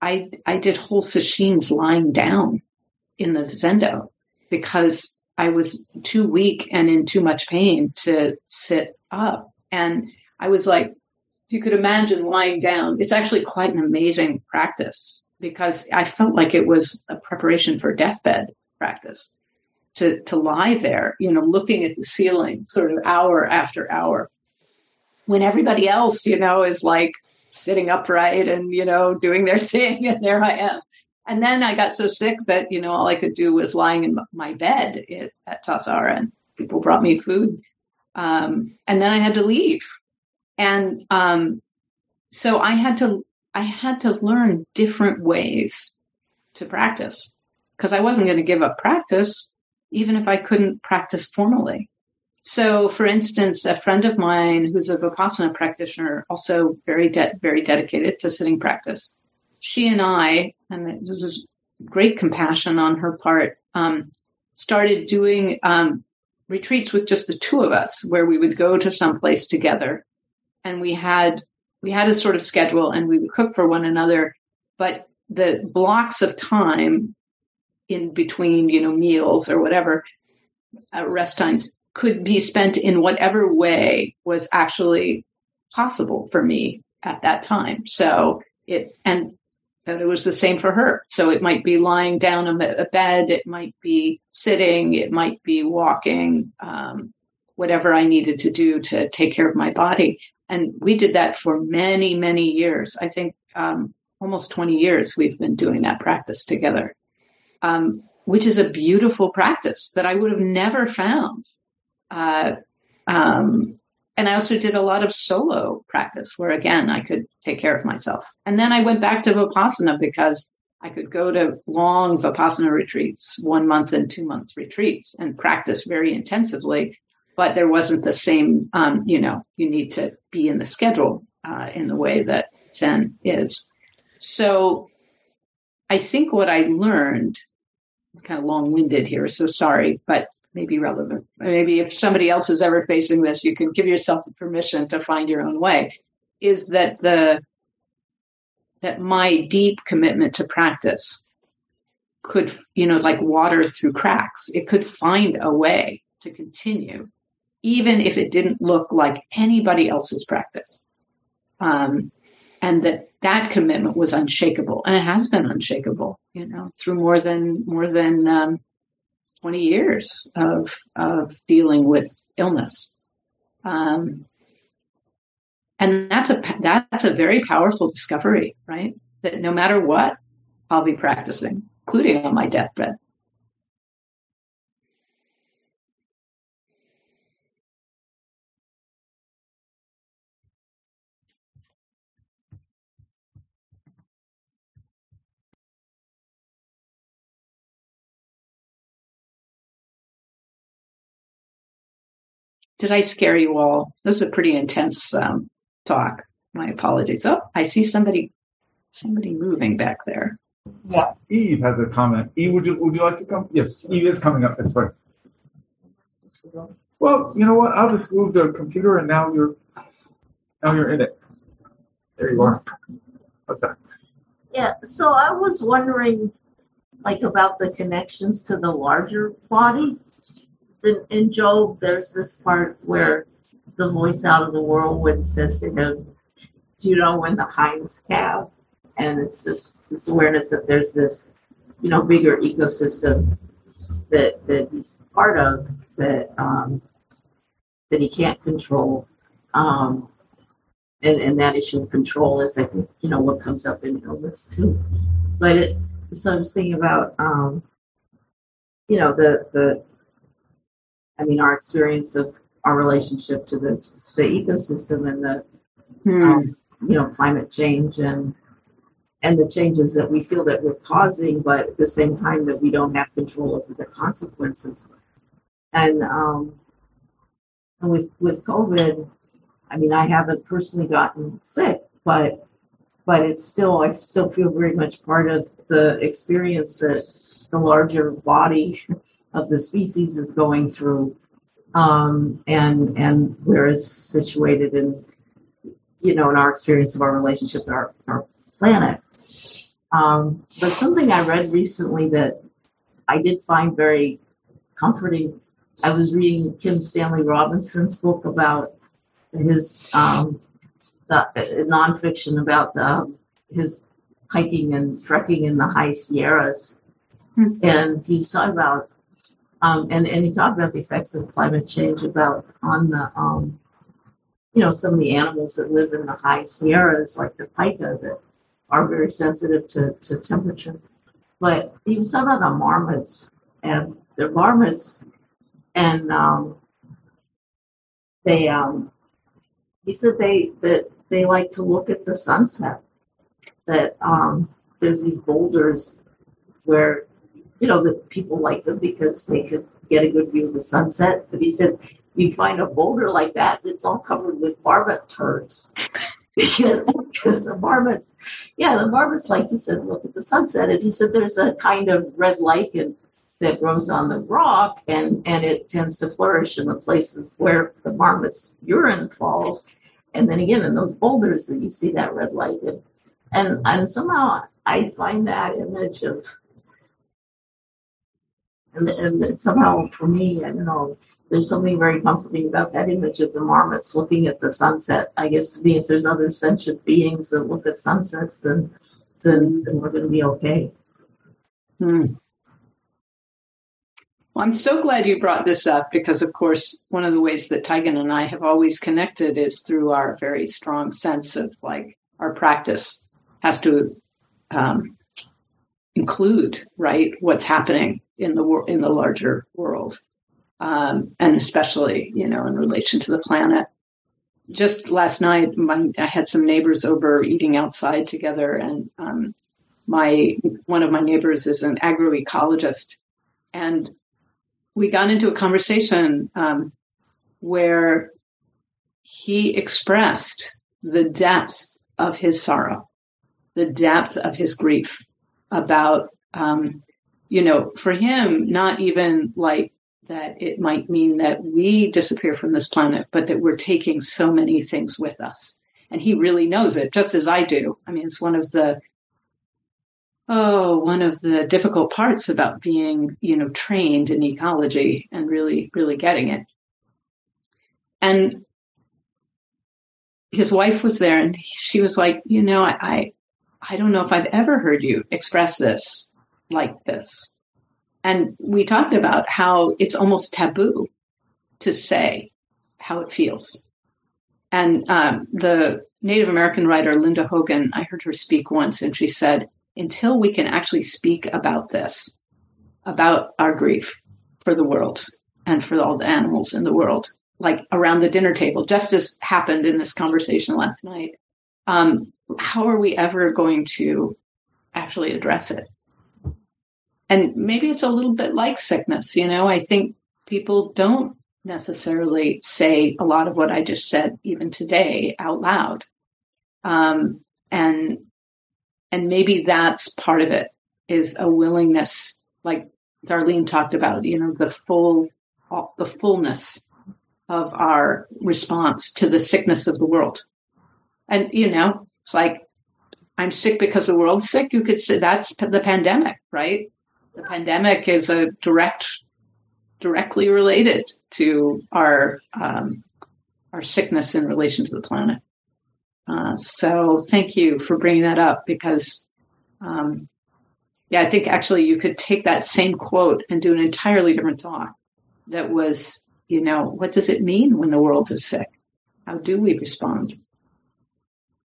B: I I did whole sesshins lying down in the zendo because I was too weak and in too much pain to sit up, and I was like, if you could imagine lying down, it's actually quite an amazing practice because I felt like it was a preparation for deathbed practice to to lie there, you know, looking at the ceiling sort of hour after hour when everybody else, you know, is like sitting upright and, you know, doing their thing. And there I am. And then I got so sick that, you know, all I could do was lying in my bed at Tassajara and people brought me food. Um, and then I had to leave. And um, so I had to I had to learn different ways to practice because I wasn't going to give up practice even if I couldn't practice formally. So, for instance, a friend of mine who's a Vipassana practitioner, also very de- very dedicated to sitting practice, she and I, and this was great compassion on her part, um, started doing um, retreats with just the two of us, where we would go to some place together, and we had we had a sort of schedule, and we would cook for one another, but the blocks of time in between, you know, meals or whatever, uh, rest times could be spent in whatever way was actually possible for me at that time. So it, and but it was the same for her. So it might be lying down on a bed, it might be sitting, it might be walking, um, whatever I needed to do to take care of my body. And we did that for many, many years. I think um, almost 20 years we've been doing that practice together, um, which is a beautiful practice that I would have never found uh, um, and I also did a lot of solo practice where, again, I could take care of myself. And then I went back to Vipassana because I could go to long Vipassana retreats, one month and two month retreats, and practice very intensively. But there wasn't the same, um, you know, you need to be in the schedule uh, in the way that Zen is. So I think what I learned, it's kind of long winded here, so sorry, but may be relevant. Maybe if somebody else is ever facing this, you can give yourself the permission to find your own way. Is that the that my deep commitment to practice could, you know, like water through cracks, it could find a way to continue, even if it didn't look like anybody else's practice. Um, and that that commitment was unshakable, and it has been unshakable, you know, through more than more than um, 20 years of, of dealing with illness. Um, and that's a, that's a very powerful discovery, right? That no matter what, I'll be practicing, including on my deathbed. Did I scare you all? This is a pretty intense um, talk. My apologies. Oh, I see somebody somebody moving back there.
C: Yeah. Eve has a comment. Eve, would you would you like to come? Yes, Eve is coming up this way. Well, you know what? I'll just move the computer, and now you're now you're in it. There you are. What's that?
E: Yeah. So I was wondering, like, about the connections to the larger body in, in Job, there's this part where the voice out of the whirlwind says to him, Do you know when the hinds calve? And it's this this awareness that there's this, you know, bigger ecosystem that that he's part of that um, that he can't control. Um, and, and that issue of control is I think, you know, what comes up in illness too. But it so I was thinking about um, you know, the the I mean, our experience of our relationship to the, the ecosystem and the, hmm. um, you know, climate change and and the changes that we feel that we're causing, but at the same time that we don't have control over the consequences. And um, and with with COVID, I mean, I haven't personally gotten sick, but but it's still I still feel very much part of the experience that the larger body of the species is going through, um, and and where it's situated in you know in our experience of our relationships, our our planet. Um, but something I read recently that I did find very comforting. I was reading Kim Stanley Robinson's book about his um, the, nonfiction about the, his hiking and trekking in the high Sierras, mm-hmm. and he was talking about um, and and he talked about the effects of climate change about on the um, you know some of the animals that live in the high Sierras like the pika that are very sensitive to, to temperature. But he was talking about the marmots and the marmots, and um, they um, he said they that they like to look at the sunset. That um, there's these boulders where you know the people like them because they could get a good view of the sunset. But he said you find a boulder like that, it's all covered with marmot turds because, because the marmots, yeah, the marmots like to sit and look at the sunset. And he said there's a kind of red lichen that grows on the rock and, and it tends to flourish in the places where the marmot's urine falls. And then again, in those boulders that you see that red lichen. And, and somehow I find that image of, and, and somehow for me, I don't know, there's something very comforting about that image of the marmots looking at the sunset. I guess me, if there's other sentient beings that look at sunsets, then then, then we're going to be okay.
B: Hmm. Well, I'm so glad you brought this up because, of course, one of the ways that Taigen and I have always connected is through our very strong sense of like our practice has to um, include right what's happening in the wor- in the larger world um, and especially you know in relation to the planet. Just last night, my, I had some neighbors over eating outside together, and um, my one of my neighbors is an agroecologist, and we got into a conversation um, where he expressed the depth of his sorrow, the depth of his grief about, um, you know, for him, not even like that it might mean that we disappear from this planet, but that we're taking so many things with us. And he really knows it, just as I do. I mean, it's one of the oh, one of the difficult parts about being, you know, trained in ecology and really, really getting it. And his wife was there, and she was like, you know, I, I, I don't know if I've ever heard you express this like this. And we talked about how it's almost taboo to say how it feels. And um, the Native American writer Linda Hogan, I heard her speak once, and she said, until we can actually speak about this, about our grief for the world and for all the animals in the world, like around the dinner table, just as happened in this conversation last night, um, how are we ever going to actually address it? And maybe it's a little bit like sickness you know? I think people don't necessarily say a lot of what i just said even today out loud. Um, and and maybe that's part of it is a willingness like darlene talked about you know the full the fullness of our response to the sickness of the world. And you know it's like i'm sick because the world's sick? You could say that's the pandemic right the pandemic is a direct, directly related to our um, our sickness in relation to the planet. Uh, so thank you for bringing that up because, um, yeah, I think actually you could take that same quote and do an entirely different talk. That was, you know, what does it mean when the world is sick? How do we respond?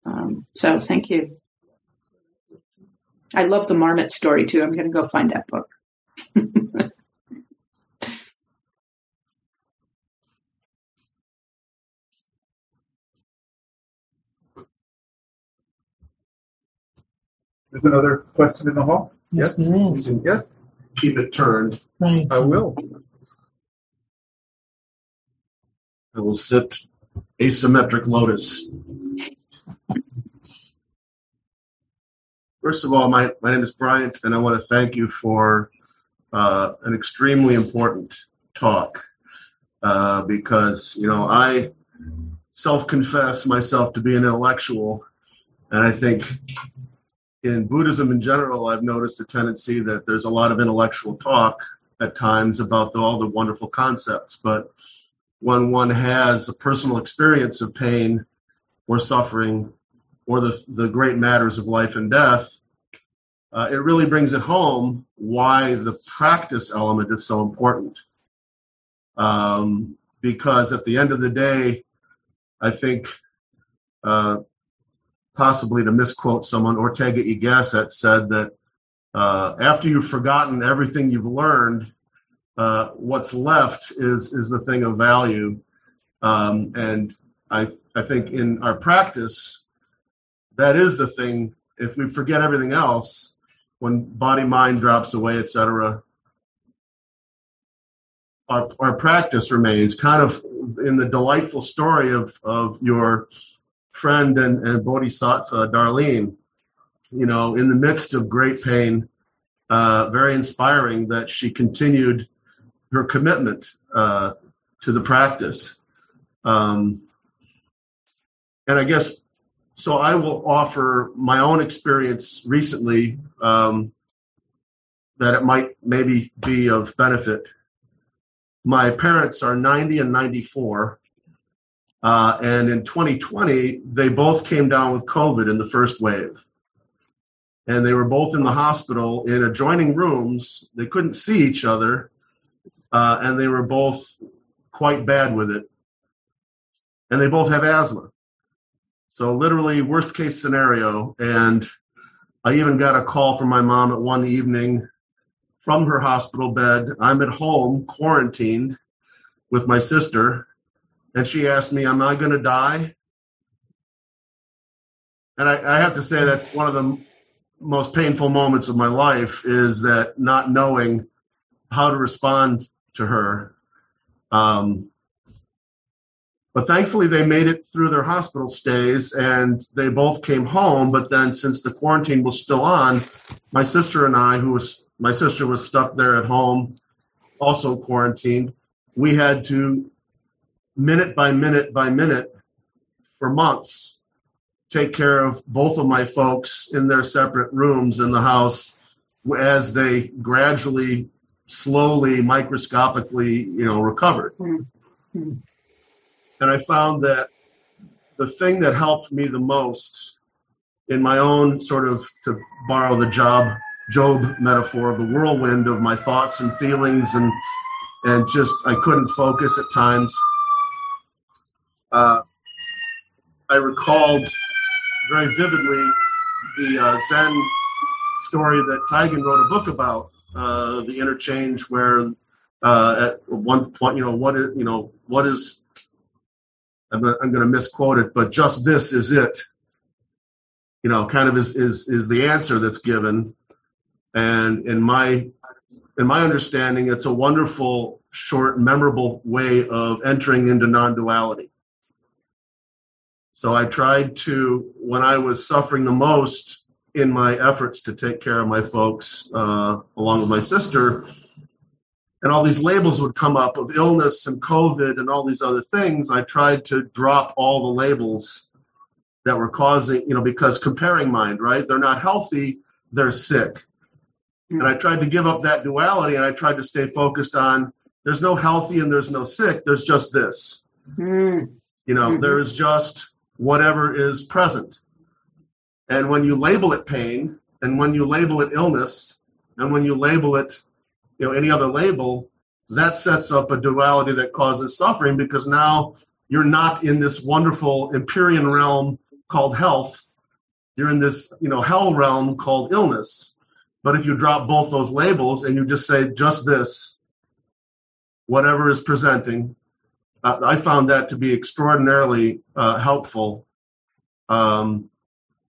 B: Um, so thank you. I love the marmot story too. I'm going to go find that book.
C: There's another question in the hall.
F: Yes, there is.
C: Yes,
G: keep it turned.
F: Right.
C: I will.
G: I will sit asymmetric lotus. First of all, my, my name is Bryant, and I want to thank you for uh, an extremely important talk uh, because, you know, I self confess myself to be an intellectual, and I think in Buddhism in general, I've noticed a tendency that there's a lot of intellectual talk at times about all the wonderful concepts, but when one has a personal experience of pain or suffering or the, the great matters of life and death, uh, it really brings it home why the practice element is so important. Um, because at the end of the day, I think, uh, possibly to misquote someone, Ortega y Gasset said that uh, after you've forgotten everything you've learned, uh, what's left is is the thing of value. Um, and I I think in our practice, that is the thing. If we forget everything else, when body mind drops away, etc., our our practice remains kind of in the delightful story of of your friend and, and bodhisattva Darlene. You know, in the midst of great pain, uh, very inspiring that she continued her commitment uh, to the practice. Um, and I guess so. I will offer my own experience recently um, that it might maybe be of benefit. My parents are 90 and 94. Uh, and in 2020, they both came down with COVID in the first wave. And they were both in the hospital in adjoining rooms. They couldn't see each other uh, and they were both quite bad with it. And they both have asthma. So, literally, worst case scenario. And I even got a call from my mom at one evening from her hospital bed. I'm at home, quarantined with my sister. And she asked me, Am I going to die? And I, I have to say, that's one of the most painful moments of my life is that not knowing how to respond to her. Um, but thankfully, they made it through their hospital stays and they both came home. But then, since the quarantine was still on, my sister and I, who was my sister was stuck there at home, also quarantined, we had to minute by minute by minute for months take care of both of my folks in their separate rooms in the house as they gradually slowly, microscopically, you know, recovered. Mm-hmm. And I found that the thing that helped me the most in my own sort of, to borrow the job Job metaphor of the whirlwind of my thoughts and feelings and and just I couldn't focus at times. Uh, I recalled very vividly the uh, Zen story that Taigen wrote a book about uh, the interchange where uh, at one point, you know, what is, you know, what is, I'm, I'm going to misquote it, but just this is it. You know, kind of is, is, is the answer that's given. And in my, in my understanding, it's a wonderful, short, memorable way of entering into non-duality. So I tried to, when I was suffering the most, in my efforts to take care of my folks, uh, along with my sister, and all these labels would come up of illness and COVID and all these other things, I tried to drop all the labels that were causing, you know, because comparing mind, right? They're not healthy, they're sick. And I tried to give up that duality and I tried to stay focused on there's no healthy and there's no sick, there's just this. Mm. You know, mm-hmm. there's just whatever is present. And when you label it pain, and when you label it illness, and when you label it, you know, any other label, that sets up a duality that causes suffering because now you're not in this wonderful Empyrean realm called health. You're in this, you know, hell realm called illness. But if you drop both those labels and you just say just this, whatever is presenting, I found that to be extraordinarily uh, helpful. Um,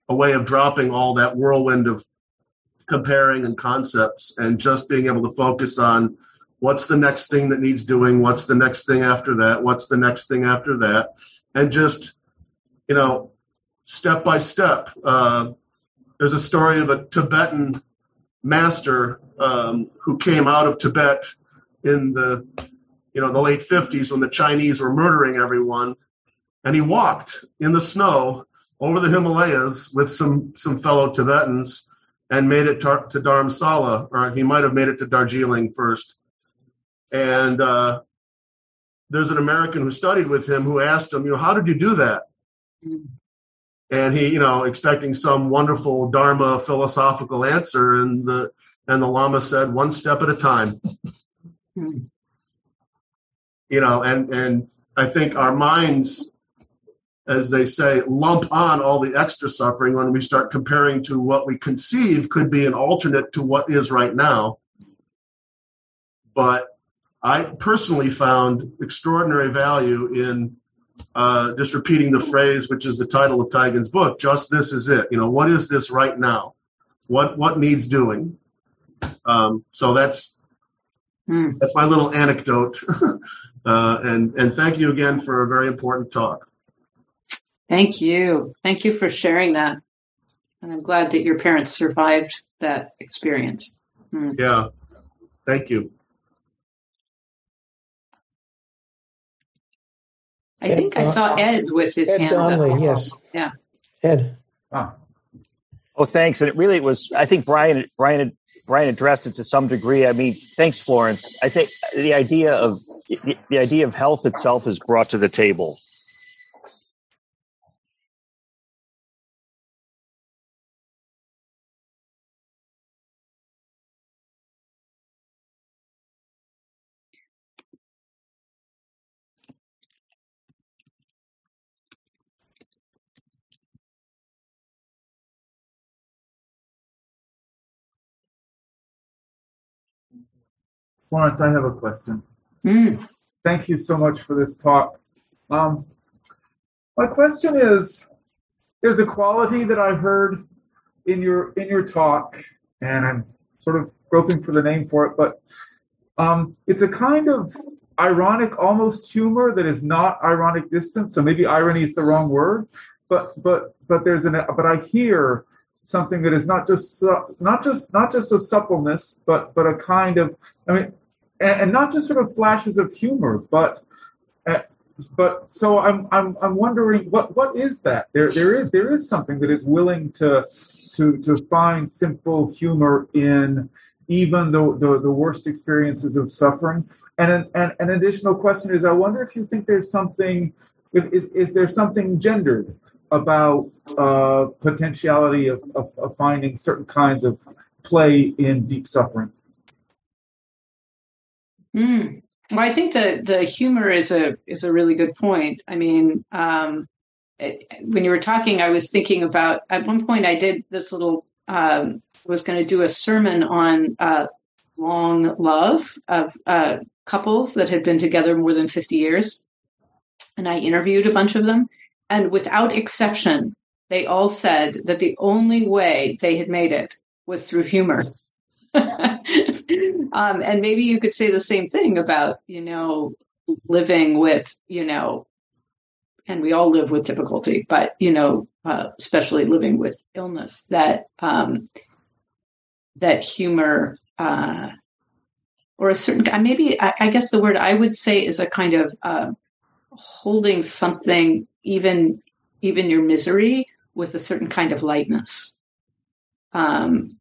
G: a way of dropping all that whirlwind of comparing and concepts and just being able to focus on what's the next thing that needs doing, what's the next thing after that, what's the next thing after that, and just, you know, step by step. Uh, there's a story of a Tibetan master um, who came out of Tibet in the you know the late 50s when the Chinese were murdering everyone, and he walked in the snow over the Himalayas with some some fellow Tibetans and made it to, to Dharamsala, or he might have made it to Darjeeling first. And uh, there's an American who studied with him who asked him, you know, how did you do that? Mm. And he, you know, expecting some wonderful Dharma philosophical answer, and the and the Lama said, one step at a time. You know, and and I think our minds as they say, lump on all the extra suffering when we start comparing to what we conceive could be an alternate to what is right now. But I personally found extraordinary value in uh, just repeating the phrase, which is the title of Taigen's book. Just this is it. You know, what is this right now? What what needs doing? Um, so that's mm. that's my little anecdote. uh, and and thank you again for a very important talk.
B: Thank you. Thank you for sharing that. And I'm glad that your parents survived that experience.
G: Hmm. Yeah. Thank you.
B: I Ed, think I saw Ed with his
A: Ed
B: hand
A: Donnelly,
B: up.
A: yes.
B: Yeah.
A: Ed.
F: Oh. oh, thanks. And it really was, I think Brian, Brian, Brian addressed it to some degree. I mean, thanks, Florence. I think the idea of the idea of health itself is brought to the table
C: Florence, I have a question.
B: Mm.
C: Thank you so much for this talk. Um, my question is: There's a quality that I heard in your in your talk, and I'm sort of groping for the name for it, but um, it's a kind of ironic, almost humor that is not ironic distance. So maybe irony is the wrong word, but but but there's an but I hear something that is not just not just not just a suppleness, but but a kind of I mean, and, and not just sort of flashes of humor, but uh, but so I'm I'm I'm wondering what what is that? There there is there is something that is willing to to to find simple humor in even the, the, the worst experiences of suffering. And an, an additional question is, I wonder if you think there's something, is, is there something gendered about uh, potentiality of, of, of finding certain kinds of play in deep suffering?
B: Mm. Well, I think that the humor is a is a really good point. I mean, um, it, when you were talking, I was thinking about at one point I did this little um, was going to do a sermon on uh, long love of uh, couples that had been together more than fifty years, and I interviewed a bunch of them, and without exception, they all said that the only way they had made it was through humor. um, and maybe you could say the same thing about, you know, living with, you know, and we all live with difficulty, but, you know, uh, especially living with illness, that, um, that humor, uh, or a certain, maybe, I, I, guess the word I would say is a kind of, uh, holding something, even, even your misery with a certain kind of lightness. Um,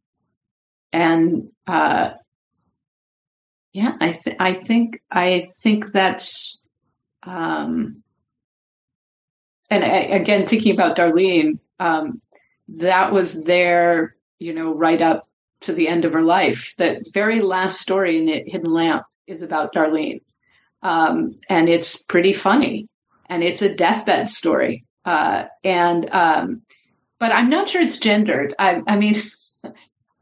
B: and uh, yeah, I think I think I think that's um, and I, again thinking about Darlene, um, that was there, you know, right up to the end of her life. That very last story in the Hidden Lamp is about Darlene, um, and it's pretty funny, and it's a deathbed story, uh, and um, but I'm not sure it's gendered. I, I mean.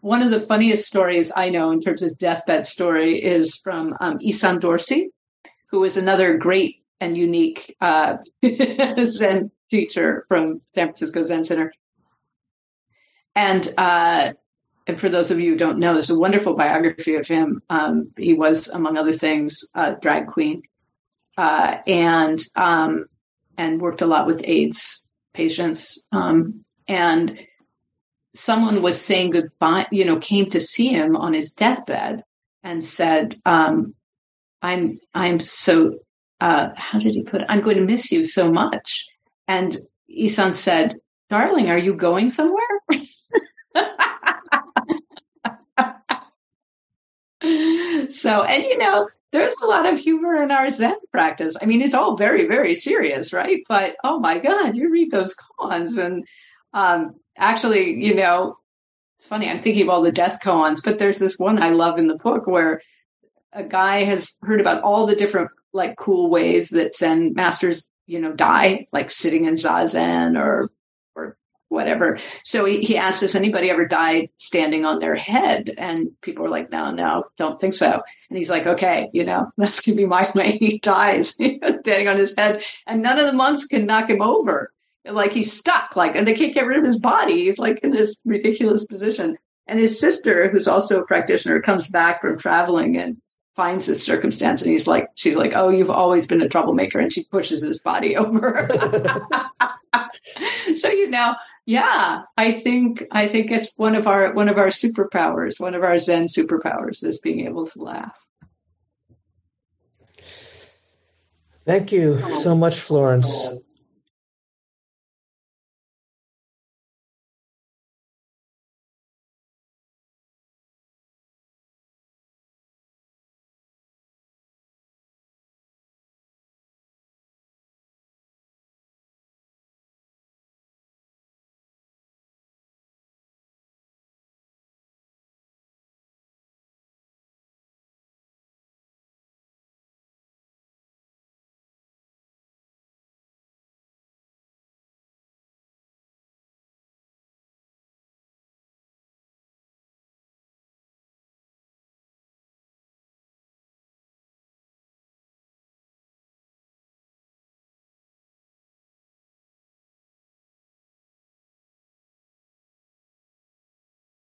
B: one of the funniest stories I know in terms of deathbed story is from um, Issan Dorsey, who is another great and unique uh, Zen teacher from San Francisco Zen Center. and uh, and for those of you who don't know, there's a wonderful biography of him. Um, he was, among other things, a drag queen, uh, and um, and worked a lot with AIDS patients. Um, and someone was saying goodbye, you know, came to see him on his deathbed and said, um, "I'm I'm so uh, how did he put it? I'm going to miss you so much." And Issan said, "Darling, are you going somewhere?" so, and you know, there's a lot of humor in our Zen practice. I mean, it's all very, very serious, right? But oh my God, you read those koans and um, actually, you know, it's funny. I'm thinking of all the death koans, but there's this one I love in the book where a guy has heard about all the different like cool ways that Zen masters, you know, die, like sitting in zazen or or whatever. So he, he asked, Has anybody ever died standing on their head? And people were like, No, no, don't think so. And he's like, Okay, you know, that's to be my way. He dies standing on his head. And none of the monks can knock him over. Like he's stuck, like, and they can't get rid of his body. He's like in this ridiculous position. And his sister, who's also a practitioner, comes back from traveling and finds this circumstance and he's like she's like oh you've always been a troublemaker and she pushes his body over so you know yeah i think i think it's one of our one of our superpowers one of our zen superpowers is being able to laugh
A: thank you so much florence oh.